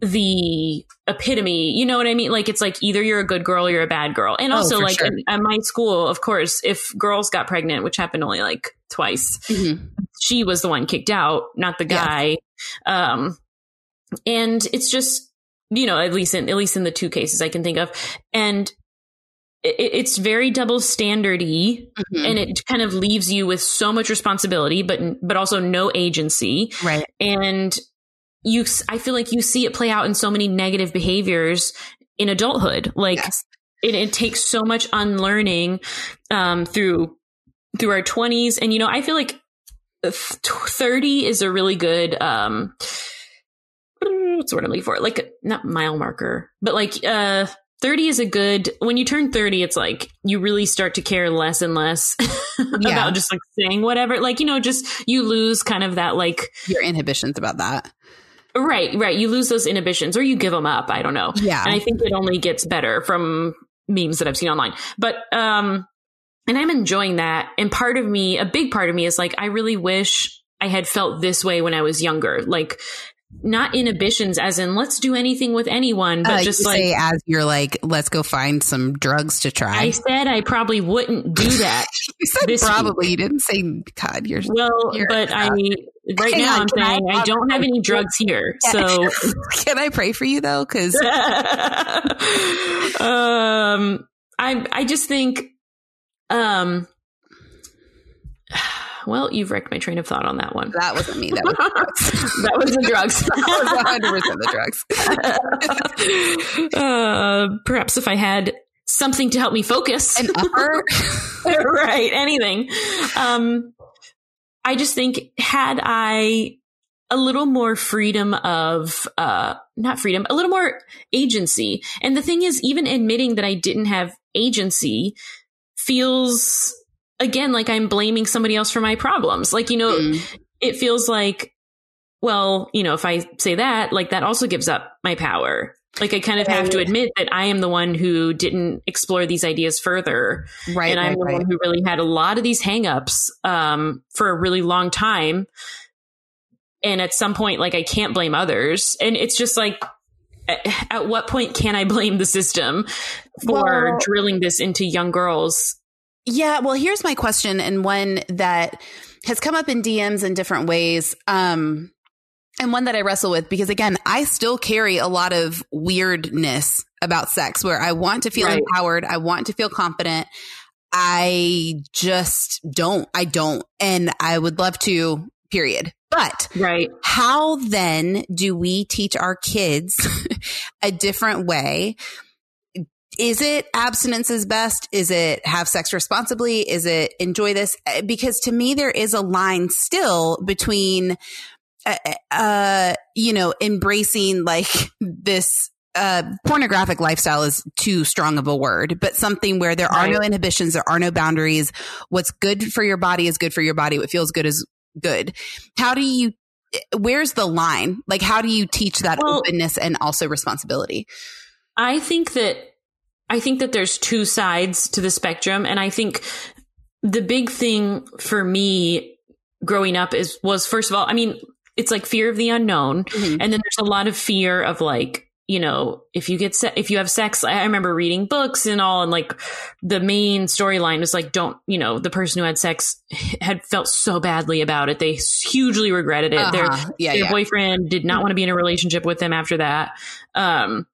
the epitome. You know what I mean? Like it's like either you're a good girl or you're a bad girl. And oh, also oh, like sure. at my school, of course, if girls got pregnant, which happened only like twice, mm-hmm. she was the one kicked out, not the guy. Yeah. Um, and it's just, you know, at least in, at least in the two cases I can think of. And it, it's very double standardy mm-hmm. and it kind of leaves you with so much responsibility, but, but also no agency. Right. And you I feel like you see it play out in so many negative behaviors in adulthood. Like yes. it, it, takes so much unlearning um, through through our 20s and you know, I feel like 30 is a really good um what's the word I'm looking for? Like not mile marker, but like uh 30 is a good when you turn 30 it's like you really start to care less and less yeah. about just like saying whatever like you know just you lose kind of that like your inhibitions about that Right, right. You lose those inhibitions or you give them up. I don't know. Yeah. And I think it only gets better from memes that I've seen online. But, um, and I'm enjoying that. And part of me, a big part of me is like, I really wish I had felt this way when I was younger. Like, not inhibitions as in let's do anything with anyone, but uh, just like as you're like, let's go find some drugs to try. I said I probably wouldn't do that. you said probably. Week. You didn't say God. You're well, you're but I right Hang now on, I'm saying I, I, don't have any drugs here. So can I pray for you though? Because um, I I just think um well, you've wrecked my train of thought on that one. That wasn't me. That was that was the drugs. that was 100% the drugs. uh, perhaps if I had something to help me focus. An upper? right. Anything. Um, I just think had I a little more freedom of uh not freedom a little more agency and the thing is even admitting that i didn't have agency feels again like I'm blaming somebody else for my problems. Like, you know, mm. it feels like, well, you know, if I say that, like that also gives up my power. Like I kind of have to admit that I am the one who didn't explore these ideas further. Right. And I'm right, the right. one who really had a lot of these hangups um, for a really long time. And at some point, like I can't blame others. And it's just like, at what point can I blame the system for well, drilling this into young girls yeah, well, here's my question, and one that has come up in DMs in different ways. Um, and one that I wrestle with because again, I still carry a lot of weirdness about sex where I want to feel right. empowered. I want to feel confident. I just don't. I don't. And I would love to, period. But right. how then do we teach our kids a different way is it abstinence is best? Is it have sex responsibly? Is it enjoy this? Uh, because to me, there is a line still between, uh, uh, you know, embracing like this uh, pornographic lifestyle is too strong of a word, but something where there right. are no inhibitions, there are no boundaries. What's good for your body is good for your body. What feels good is good. How do you, where's the line? Like, how do you teach that well, openness and also responsibility? I think that I think that there's two sides to the spectrum. And I think the big thing for me growing up is, was first of all, I mean, it's like fear of the unknown. Mm-hmm. And then there's a lot of fear of like, you know, if you get se- if you have sex, I remember reading books and all, and like the main storyline was like, don't, you know, the person who had sex had felt so badly about it, they hugely regretted it. Uh-huh. Their yeah, their yeah. boyfriend did not want to be in a relationship with them after that. Um,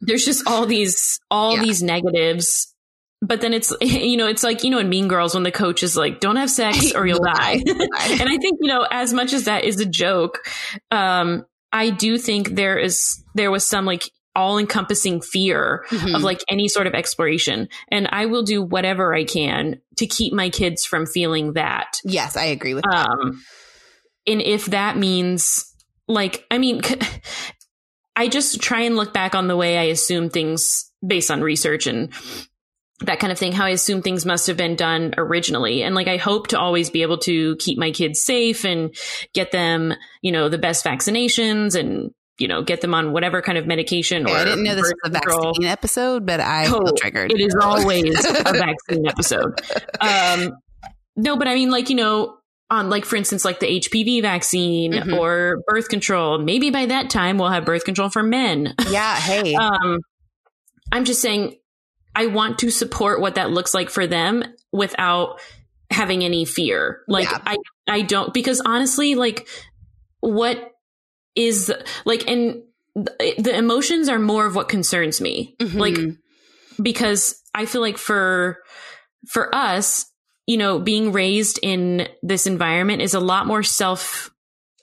there's just all these all yeah. these negatives but then it's you know it's like you know in mean girls when the coach is like don't have sex or you'll die and i think you know as much as that is a joke um I do think there is there was some like all encompassing fear mm-hmm. of like any sort of exploration. And I will do whatever I can to keep my kids from feeling that. Yes, I agree with that. Um, and if that means like, I mean, I just try and look back on the way I assume things based on research and that kind of thing, how I assume things must have been done originally. And like, I hope to always be able to keep my kids safe and get them, you know, the best vaccinations and, you know, get them on whatever kind of medication. Yeah, or I didn't know this was a vaccine episode, but I oh, triggered. It is always a vaccine episode. Um, no, but I mean, like, you know, on like, for instance, like the HPV vaccine mm-hmm. or birth control, maybe by that time we'll have birth control for men. Yeah. Hey. um, I'm just saying, I want to support what that looks like for them without having any fear. Like yeah. I I don't because honestly like what is like and the emotions are more of what concerns me. Mm-hmm. Like because I feel like for for us, you know, being raised in this environment is a lot more self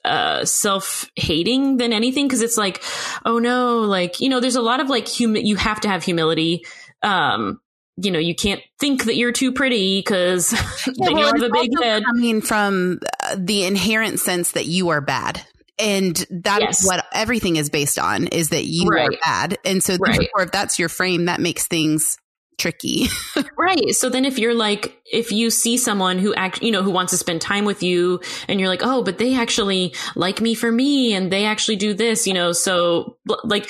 uh, self hating than anything because it's like, oh no, like, you know, there's a lot of like, hum- you have to have humility um, you know, you can't think that you're too pretty because yeah, you have a big head. I mean, from uh, the inherent sense that you are bad. And that yes. is what everything is based on is that you right. are bad. And so, right. therefore, if that's your frame, that makes things tricky. right. So then if you're like, if you see someone who act, you know, who wants to spend time with you and you're like, oh, but they actually like me for me and they actually do this, you know, so like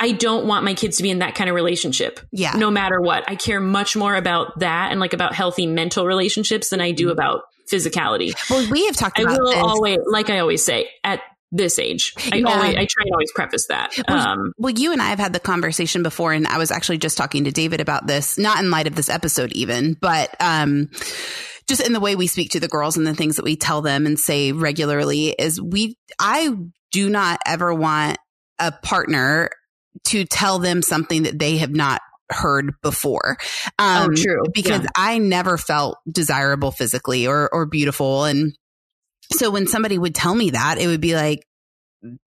I don't want my kids to be in that kind of relationship. Yeah. No matter what. I care much more about that and like about healthy mental relationships than I do mm-hmm. about physicality. Well, we have talked about I will this. always, like I always say, at this age. I yeah. always, I try and always preface that. Well, um, well, you and I have had the conversation before, and I was actually just talking to David about this, not in light of this episode even, but, um, just in the way we speak to the girls and the things that we tell them and say regularly is we, I do not ever want a partner to tell them something that they have not heard before. Um, oh, true. Because yeah. I never felt desirable physically or, or beautiful. And so when somebody would tell me that, it would be like,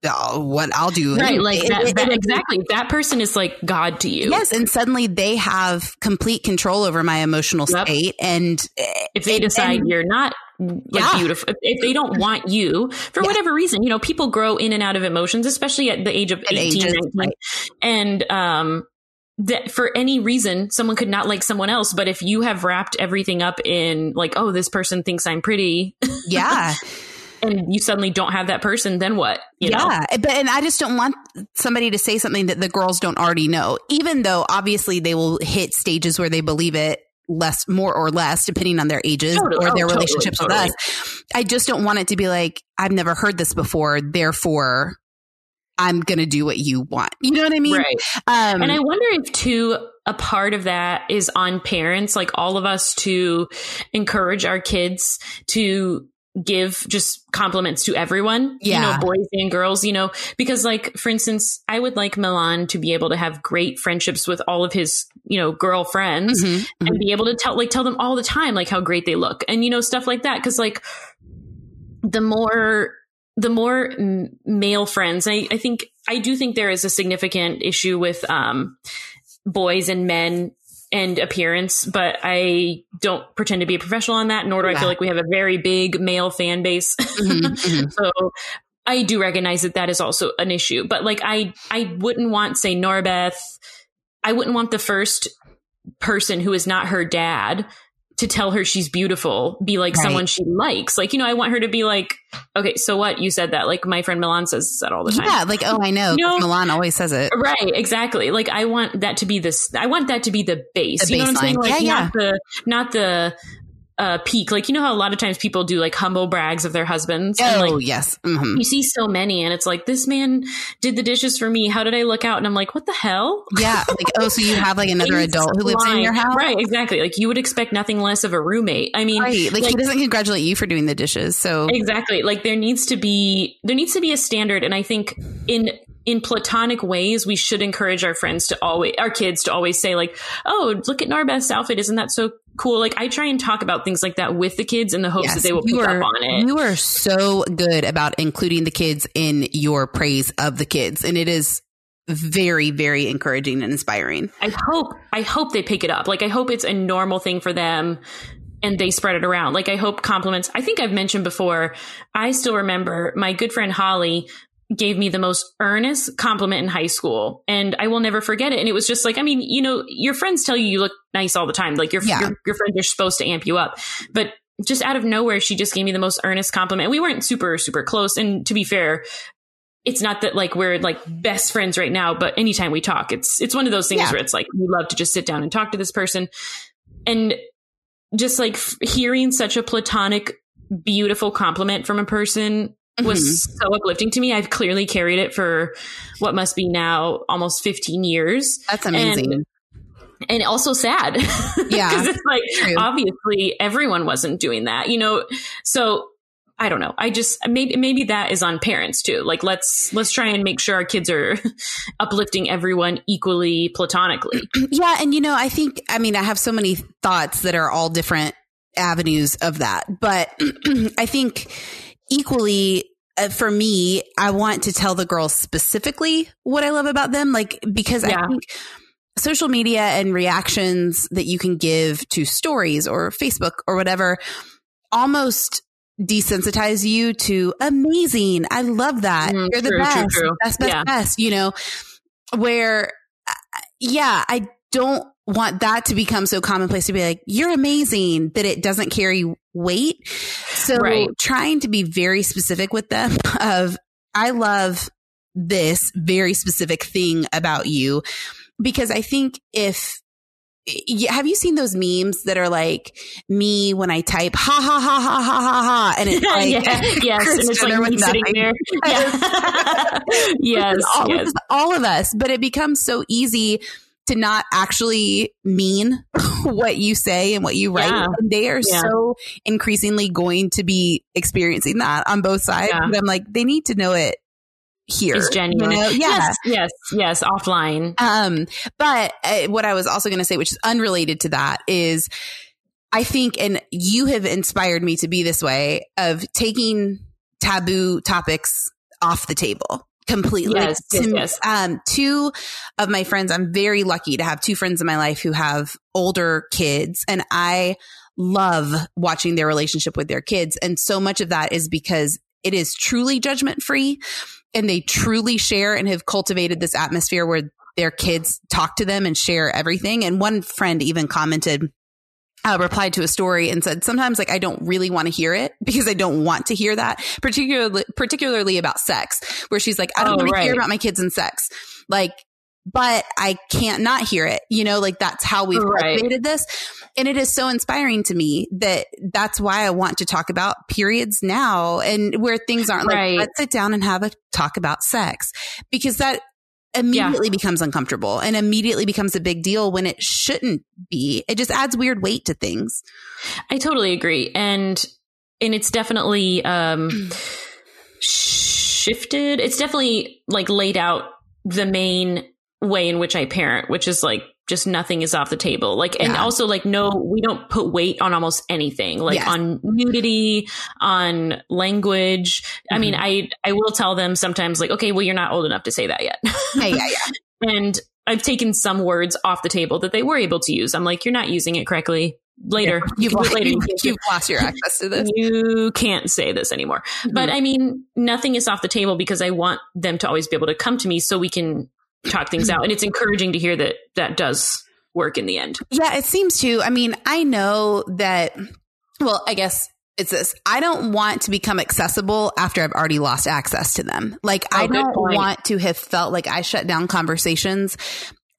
oh, what I'll do. Right. Like it, that, it, that, exactly. That person is like God to you. Yes. And suddenly they have complete control over my emotional yep. state. And if they decide and, you're not like yeah. beautiful, if they don't want you for yeah. whatever reason, you know, people grow in and out of emotions, especially at the age of at 18, ages, 19. Right. And, um, that for any reason someone could not like someone else but if you have wrapped everything up in like oh this person thinks i'm pretty yeah and you suddenly don't have that person, then what? You yeah. Know? But, and I just don't want somebody to say something that the girls don't already know, even though obviously they will hit stages where they believe it less, more or less, depending on their ages totally. or their oh, relationships totally, totally. with us. I just don't want it to be like, I've never heard this before. Therefore, I'm going to do what you want. You know what I mean? Right. Um, and I wonder if too, a part of that is on parents, like all of us to encourage our kids to give just compliments to everyone, yeah. you know, boys and girls, you know, because like, for instance, I would like Milan to be able to have great friendships with all of his, you know, girlfriends mm-hmm, mm-hmm. and be able to tell, like, tell them all the time, like how great they look and, you know, stuff like that. Cause like the more, the more male friends, I, I think, I do think there is a significant issue with, um, boys and men and appearance, but I don't pretend to be a professional on that, nor do yeah. I feel like we have a very big male fan base. Mm-hmm, mm-hmm. so I do recognize that that is also an issue. But like, I, I wouldn't want, say, Norbeth, I wouldn't want the first person who is not her dad to tell her she's beautiful be like right. someone she likes. Like, you know, I want her to be like, okay, so what? You said that. Like my friend Milan says that all the time. Yeah, like, oh, I know. You know Milan always says it. Right, exactly. Like I want that to be this I want that to be the base. The you know what I'm saying? Like yeah, not yeah. the not the uh, peak. Like, you know how a lot of times people do like humble brags of their husbands? Oh, and, like, yes. Mm-hmm. You see so many, and it's like, this man did the dishes for me. How did I look out? And I'm like, what the hell? Yeah. Like, oh, so you have like another adult who lives in your house? Right. Exactly. Like, you would expect nothing less of a roommate. I mean, right. like, like, he doesn't congratulate you for doing the dishes. So, exactly. Like, there needs to be, there needs to be a standard. And I think in, in platonic ways, we should encourage our friends to always, our kids to always say like, "Oh, look at Narbeth's outfit! Isn't that so cool?" Like I try and talk about things like that with the kids in the hopes yes, that they will pick are, up on it. You are so good about including the kids in your praise of the kids, and it is very very encouraging and inspiring. I hope I hope they pick it up. Like I hope it's a normal thing for them and they spread it around. Like I hope compliments. I think I've mentioned before. I still remember my good friend Holly gave me the most earnest compliment in high school and I will never forget it. And it was just like, I mean, you know, your friends tell you you look nice all the time. Like your, yeah. your, your friends are supposed to amp you up, but just out of nowhere, she just gave me the most earnest compliment. We weren't super, super close. And to be fair, it's not that like we're like best friends right now, but anytime we talk, it's, it's one of those things yeah. where it's like, we love to just sit down and talk to this person. And just like f- hearing such a platonic, beautiful compliment from a person was mm-hmm. so uplifting to me. I've clearly carried it for what must be now almost 15 years. That's amazing. And, and also sad. Yeah. Because it's like true. obviously everyone wasn't doing that, you know. So I don't know. I just maybe maybe that is on parents too. Like let's let's try and make sure our kids are uplifting everyone equally platonically. Yeah, and you know, I think I mean I have so many thoughts that are all different avenues of that, but I think equally uh, for me, I want to tell the girls specifically what I love about them, like because yeah. I think social media and reactions that you can give to stories or Facebook or whatever almost desensitize you to amazing. I love that. Mm, You're the best, true, true. best, best, yeah. best, you know, where, uh, yeah, I don't want that to become so commonplace to be like, you're amazing that it doesn't carry weight. So right. trying to be very specific with them of, I love this very specific thing about you because I think if have you seen those memes that are like me when I type ha ha ha ha ha ha ha and it's like yeah, yes and it's like me sitting there yeah. yes all, yes. all of us but it becomes so easy to not actually mean what you say and what you write. Yeah. And they are yeah. so increasingly going to be experiencing that on both sides. Yeah. But I'm like, they need to know it here. Is genuine. You know? Yeah. Yes, yes, yes, offline. Um, but uh, what I was also going to say, which is unrelated to that, is I think, and you have inspired me to be this way of taking taboo topics off the table completely. Yes, yes, yes. Um, two of my friends, I'm very lucky to have two friends in my life who have older kids and I love watching their relationship with their kids. And so much of that is because it is truly judgment free and they truly share and have cultivated this atmosphere where their kids talk to them and share everything. And one friend even commented, uh, replied to a story and said, sometimes like I don't really want to hear it because I don't want to hear that, particularly, particularly about sex, where she's like, I don't oh, want right. to hear about my kids and sex. Like, but I can't not hear it. You know, like that's how we've right. created this. And it is so inspiring to me that that's why I want to talk about periods now and where things aren't right. like, let's sit down and have a talk about sex because that immediately yeah. becomes uncomfortable and immediately becomes a big deal when it shouldn't be. It just adds weird weight to things. I totally agree. And, and it's definitely, um, shifted. It's definitely like laid out the main way in which I parent, which is like just nothing is off the table. Like, and also like, no, we don't put weight on almost anything, like yes. on nudity, on language. Mm-hmm. I mean, mm-hmm. I, I will tell them sometimes like, okay, well, you're not old enough to say that yet. yeah, yeah, yeah. and I've taken some words off the table that they were able to use. I'm like, you're not using it correctly. Later, yeah. you've, lost, later. You, have lost your access to this. You can't say this anymore. Mm-hmm. But I mean, nothing is off the table because I want them to always be able to come to me so we can talk things out. And it's encouraging to hear that that does work in the end. Yeah, it seems to. I mean, I know that, well, I guess it's this. I don't want to become accessible after I've already lost access to them. Like, oh, I don't want to have felt like I shut down conversations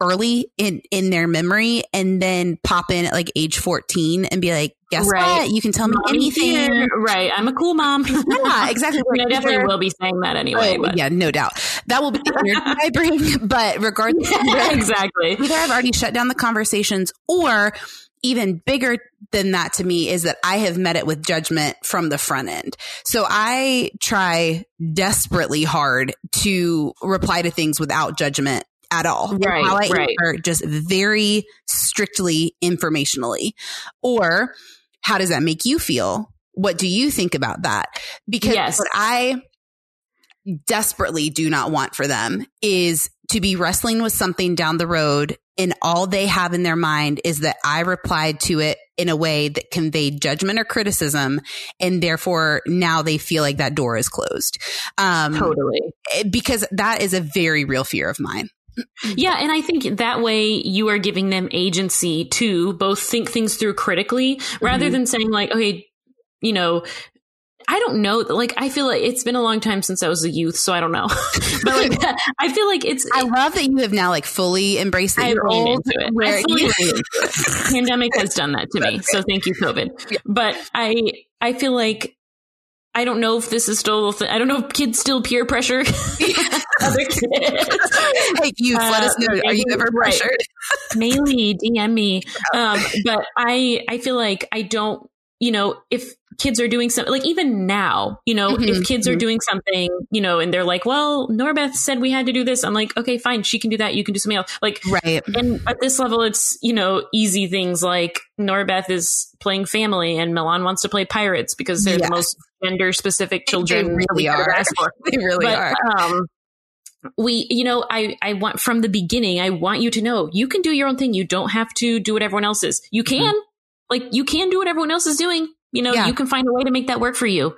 early in in their memory and then pop in at like age 14 and be like guess right. what you can tell me anything. here. right. I'm a cool mom. Yeah exactly. I, I definitely will be saying that anyway oh, yeah no doubt. That will be the I bring but regardless yeah, exactly. either i've already shut down the conversations or even bigger than that to me is that I have met it with judgment from the front end. So I try desperately hard to reply to things without judgment at all. Right, how I right. answer just very strictly informationally. Or how does that make you feel? What do you think about that? Because yes. what I desperately do not want for them is to be wrestling with something down the road and all they have in their mind is that I replied to it in a way that conveyed judgment or criticism. And therefore now they feel like that door is closed. Um, totally. Because that is a very real fear of mine. Yeah, and I think that way you are giving them agency to both think things through critically rather mm-hmm. than saying like, okay, you know, I don't know. Like, I feel like it's been a long time since I was a youth, so I don't know. but like, I feel like it's. I love that you have now like fully embraced that you're old. Into it. Where you- Pandemic has done that to me, so thank you, COVID. Yeah. But I, I feel like I don't know if this is still. Th- I don't know if kids still peer pressure other kids. Hey, you uh, let us know. Are you ever pressured? Right. Mainly DM me. Um, but I, I feel like I don't. You know, if kids are doing something like even now, you know, mm-hmm. if kids mm-hmm. are doing something, you know, and they're like, well, Norbeth said we had to do this. I'm like, okay, fine. She can do that. You can do something else. Like, right. And at this level, it's, you know, easy things like Norbeth is playing family and Milan wants to play pirates because they're the most gender specific children. They really are. They really but, are. Um, we you know i i want from the beginning i want you to know you can do your own thing you don't have to do what everyone else is you can mm-hmm. Like you can do what everyone else is doing you know, yeah. you can find a way to make that work for you.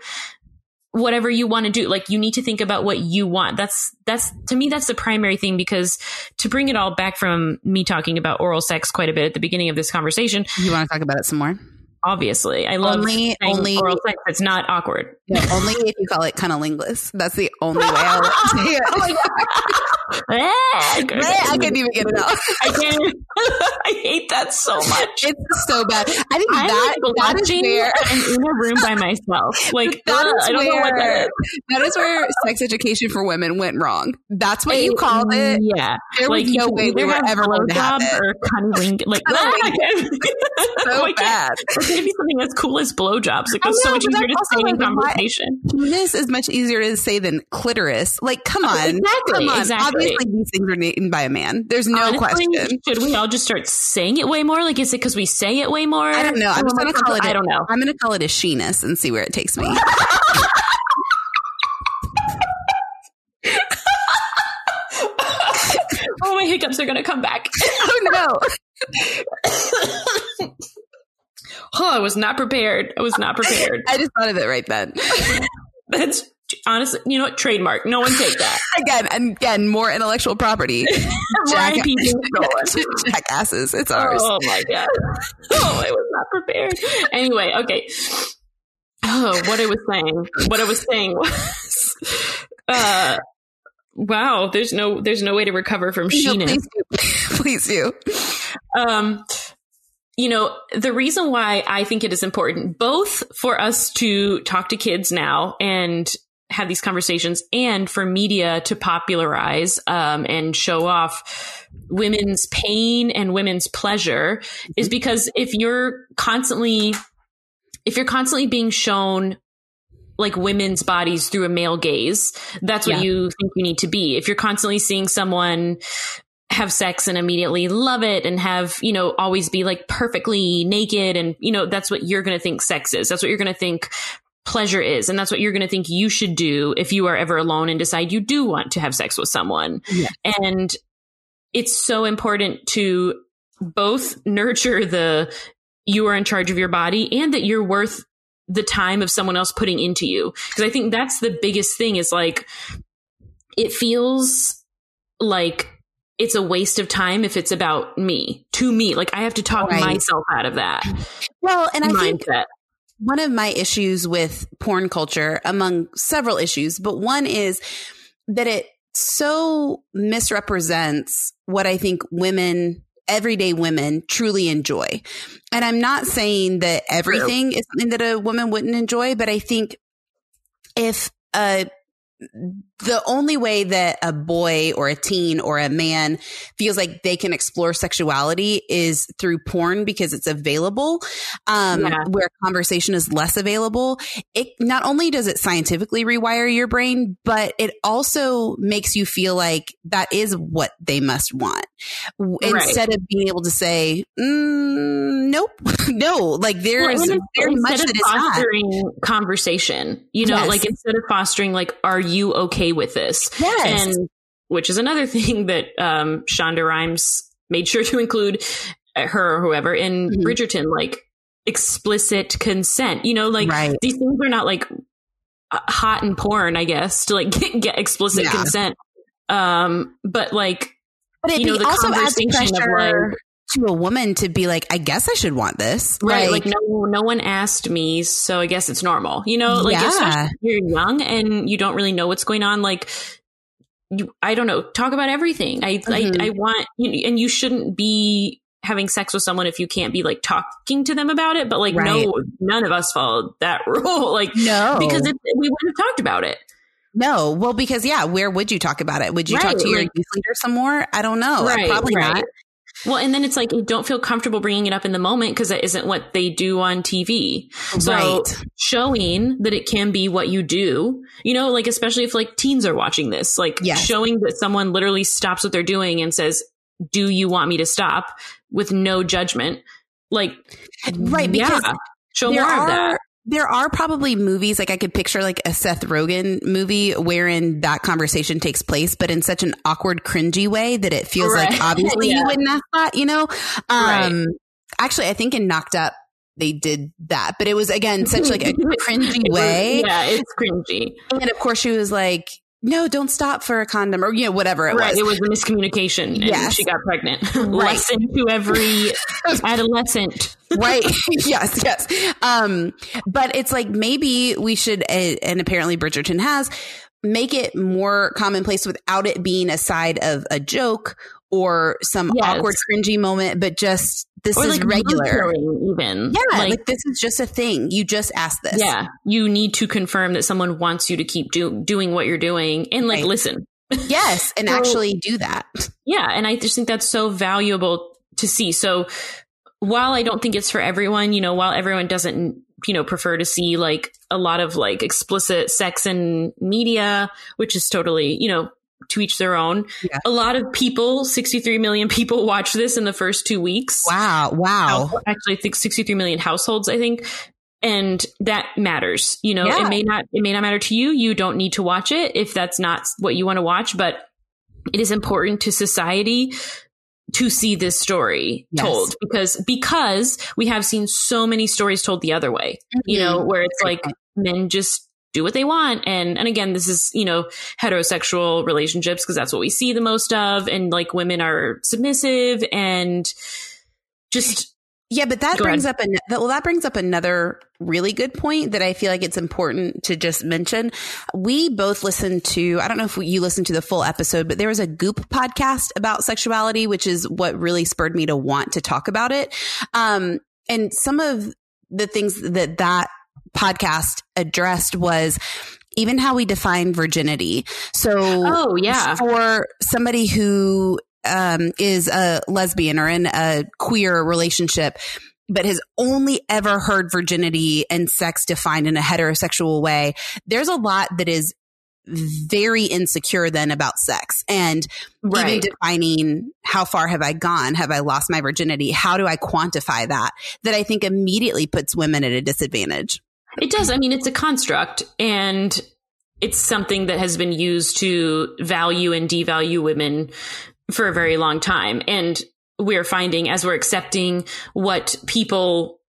Whatever you want to do, like you need to think about what you want. That's, that's, to me, that's the primary thing because to bring it all back from me talking about oral sex quite a bit at the beginning of this conversation. You want to talk about it some more? Obviously. I love only, only oral sex. It's not awkward. No, only if you call it cunnilingus. That's the only way I'll say it. oh my God. I couldn't even get it out. I can't. I hate that so much. It's so bad. I think I'm that, that is where I'm in a room by myself. Like that uh, I don't where, know what that is. That is where sex education for women went wrong. That's what it, you called it. Yeah. There like, was no way we were ever going to have it. Or cunnilingus. Like, so bad maybe something as cool as blowjobs. It goes so much easier to say in conversation. Penis is much easier to say than clitoris. Like, come on, exactly, come on. Exactly. Obviously, these things are named by a man. There's no Honestly, question. Should we all just start saying it way more? Like, is it because we say it way more? I don't know. I'm oh just gonna call it. I don't know. I'm gonna call it a sheenus and see where it takes me. oh, my hiccups are gonna come back. oh no. Oh, I was not prepared. I was not prepared. I just thought of it right then. That's honestly, you know what? Trademark. No one take that. again, and again, more intellectual property. Jack- jackasses. It's ours. Oh my god. Oh, I was not prepared. Anyway, okay. Oh, what I was saying. What I was saying was, uh, wow. There's no, there's no way to recover from Sheena. No, please do. please do. Um, you know, the reason why I think it is important, both for us to talk to kids now and have these conversations and for media to popularize um, and show off women's pain and women's pleasure is mm-hmm. because if you're constantly if you're constantly being shown like women's bodies through a male gaze that's what yeah. you think you need to be if you're constantly seeing someone have sex and immediately love it and have, you know, always be like perfectly naked. And, you know, that's what you're going to think sex is. That's what you're going to think pleasure is. And that's what you're going to think you should do if you are ever alone and decide you do want to have sex with someone. Yeah. And it's so important to both nurture the you are in charge of your body and that you're worth the time of someone else putting into you. Cause I think that's the biggest thing is like, it feels like it's a waste of time if it's about me to me. Like I have to talk right. myself out of that. Well, and I mindset. think one of my issues with porn culture, among several issues, but one is that it so misrepresents what I think women everyday women truly enjoy. And I'm not saying that everything is something that a woman wouldn't enjoy, but I think if a the only way that a boy or a teen or a man feels like they can explore sexuality is through porn because it's available um, yeah. where conversation is less available it not only does it scientifically rewire your brain but it also makes you feel like that is what they must want right. instead of being able to say mm, nope no like there's well, very much that is fostering not. conversation you know yes. like instead of fostering like are you okay with this? Yes. And which is another thing that um, Shonda Rhimes made sure to include uh, her or whoever in mm-hmm. Bridgerton, like explicit consent. You know, like right. these things are not like uh, hot and porn, I guess, to like get, get explicit yeah. consent. Um, but like, but it you know, also adds pressure like, to a woman to be like, I guess I should want this, right? Like, like no, no one asked me, so I guess it's normal. You know, like yeah. you're young and you don't really know what's going on. Like, you, I don't know, talk about everything. I, mm-hmm. I, I want, and you shouldn't be having sex with someone if you can't be like talking to them about it. But like, right. no, none of us followed that rule. like, no, because it, we wouldn't have talked about it. No, well, because yeah, where would you talk about it? Would you right. talk to your like, youth leader some more? I don't know. Right, Probably not. Well, and then it's like you don't feel comfortable bringing it up in the moment because that isn't what they do on TV. So right. showing that it can be what you do, you know, like especially if like teens are watching this, like yes. showing that someone literally stops what they're doing and says, "Do you want me to stop?" with no judgment. Like, right? Because yeah, show more are, of that there are probably movies like I could picture like a Seth Rogen movie wherein that conversation takes place, but in such an awkward, cringy way that it feels right. like obviously yeah. you wouldn't ask that, you know? Um, right. actually, I think in Knocked Up, they did that, but it was again such like a cringy way. yeah, it's cringy. And of course, she was like, no, don't stop for a condom or, you know, whatever it right. was. It was a miscommunication and yes. she got pregnant. Right. Lesson to every adolescent. right. yes. Yes. Um, but it's like maybe we should, and apparently Bridgerton has, make it more commonplace without it being a side of a joke or some yes. awkward cringy moment, but just this or is like regular. Even yeah, like, like, this is just a thing. You just ask this. Yeah, you need to confirm that someone wants you to keep do- doing what you're doing and like right. listen. Yes, and so, actually do that. Yeah, and I just think that's so valuable to see. So while I don't think it's for everyone, you know, while everyone doesn't you know prefer to see like a lot of like explicit sex in media, which is totally you know to each their own. Yeah. A lot of people, 63 million people watch this in the first two weeks. Wow. Wow. Actually, I think 63 million households, I think. And that matters. You know, yeah. it may not, it may not matter to you. You don't need to watch it if that's not what you want to watch, but it is important to society to see this story yes. told because because we have seen so many stories told the other way mm-hmm. you know where it's like men just do what they want. And and again this is you know heterosexual relationships because that's what we see the most of. And like women are submissive and just yeah but that brings ahead. up an well that brings up another really good point that i feel like it's important to just mention. We both listened to i don't know if you listened to the full episode but there was a goop podcast about sexuality which is what really spurred me to want to talk about it. Um and some of the things that that podcast addressed was even how we define virginity. So, oh yeah, for somebody who um, is a lesbian or in a queer relationship, but has only ever heard virginity and sex defined in a heterosexual way, there's a lot that is very insecure then about sex and right. even defining how far have I gone? Have I lost my virginity? How do I quantify that? That I think immediately puts women at a disadvantage. It does. I mean, it's a construct and it's something that has been used to value and devalue women for a very long time. And we're finding as we're accepting what people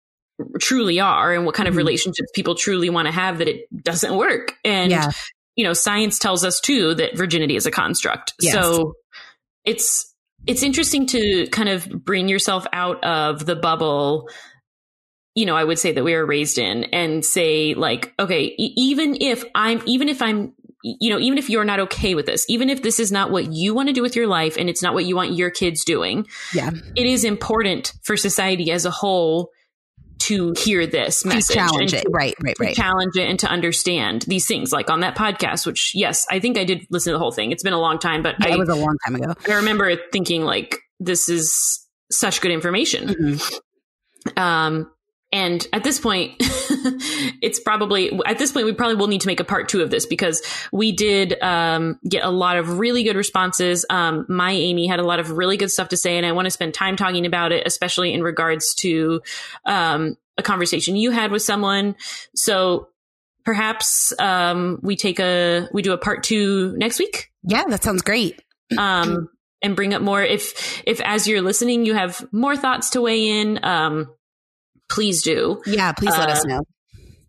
truly are and what kind of mm-hmm. relationships people truly want to have that it doesn't work. And, yeah. you know, science tells us too that virginity is a construct. Yes. So it's, it's interesting to kind of bring yourself out of the bubble you know, I would say that we were raised in and say like, okay, even if I'm, even if I'm, you know, even if you're not okay with this, even if this is not what you want to do with your life and it's not what you want your kids doing, yeah, it is important for society as a whole to hear this message, to challenge it, right, right, right, challenge it, and to understand these things. Like on that podcast, which yes, I think I did listen to the whole thing. It's been a long time, but yeah, I, it was a long time ago. I remember thinking like, this is such good information. Mm-hmm. Um, and at this point, it's probably, at this point, we probably will need to make a part two of this because we did um, get a lot of really good responses. Um, my Amy had a lot of really good stuff to say, and I want to spend time talking about it, especially in regards to um, a conversation you had with someone. So perhaps um, we take a, we do a part two next week. Yeah, that sounds great. um, and bring up more. If if as you're listening, you have more thoughts to weigh in, um, please do. Yeah, please let uh, us know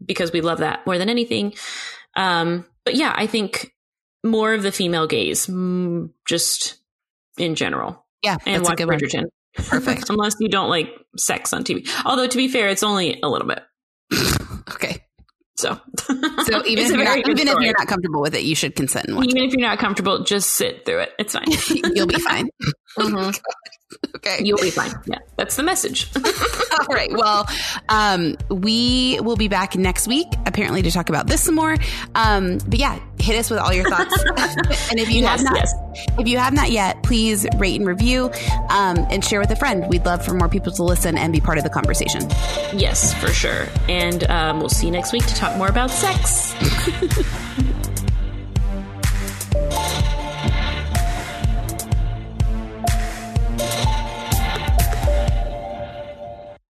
because we love that more than anything. Um, but yeah, I think more of the female gaze, mm, just in general. Yeah, and watch Bridgerton. Perfect. Unless you don't like sex on TV. Although to be fair, it's only a little bit. okay. So, so even, if you're, not, even if you're not comfortable with it, you should consent. And watch even it. if you're not comfortable, just sit through it. It's fine. You'll be fine. Mm-hmm. Okay, you'll be fine. Yeah, that's the message. All right. Well, um, we will be back next week, apparently, to talk about this some more. Um, but yeah, hit us with all your thoughts. and if you yes, have not, yes. if you have not yet, please rate and review um, and share with a friend. We'd love for more people to listen and be part of the conversation. Yes, for sure. And um, we'll see you next week to talk more about sex.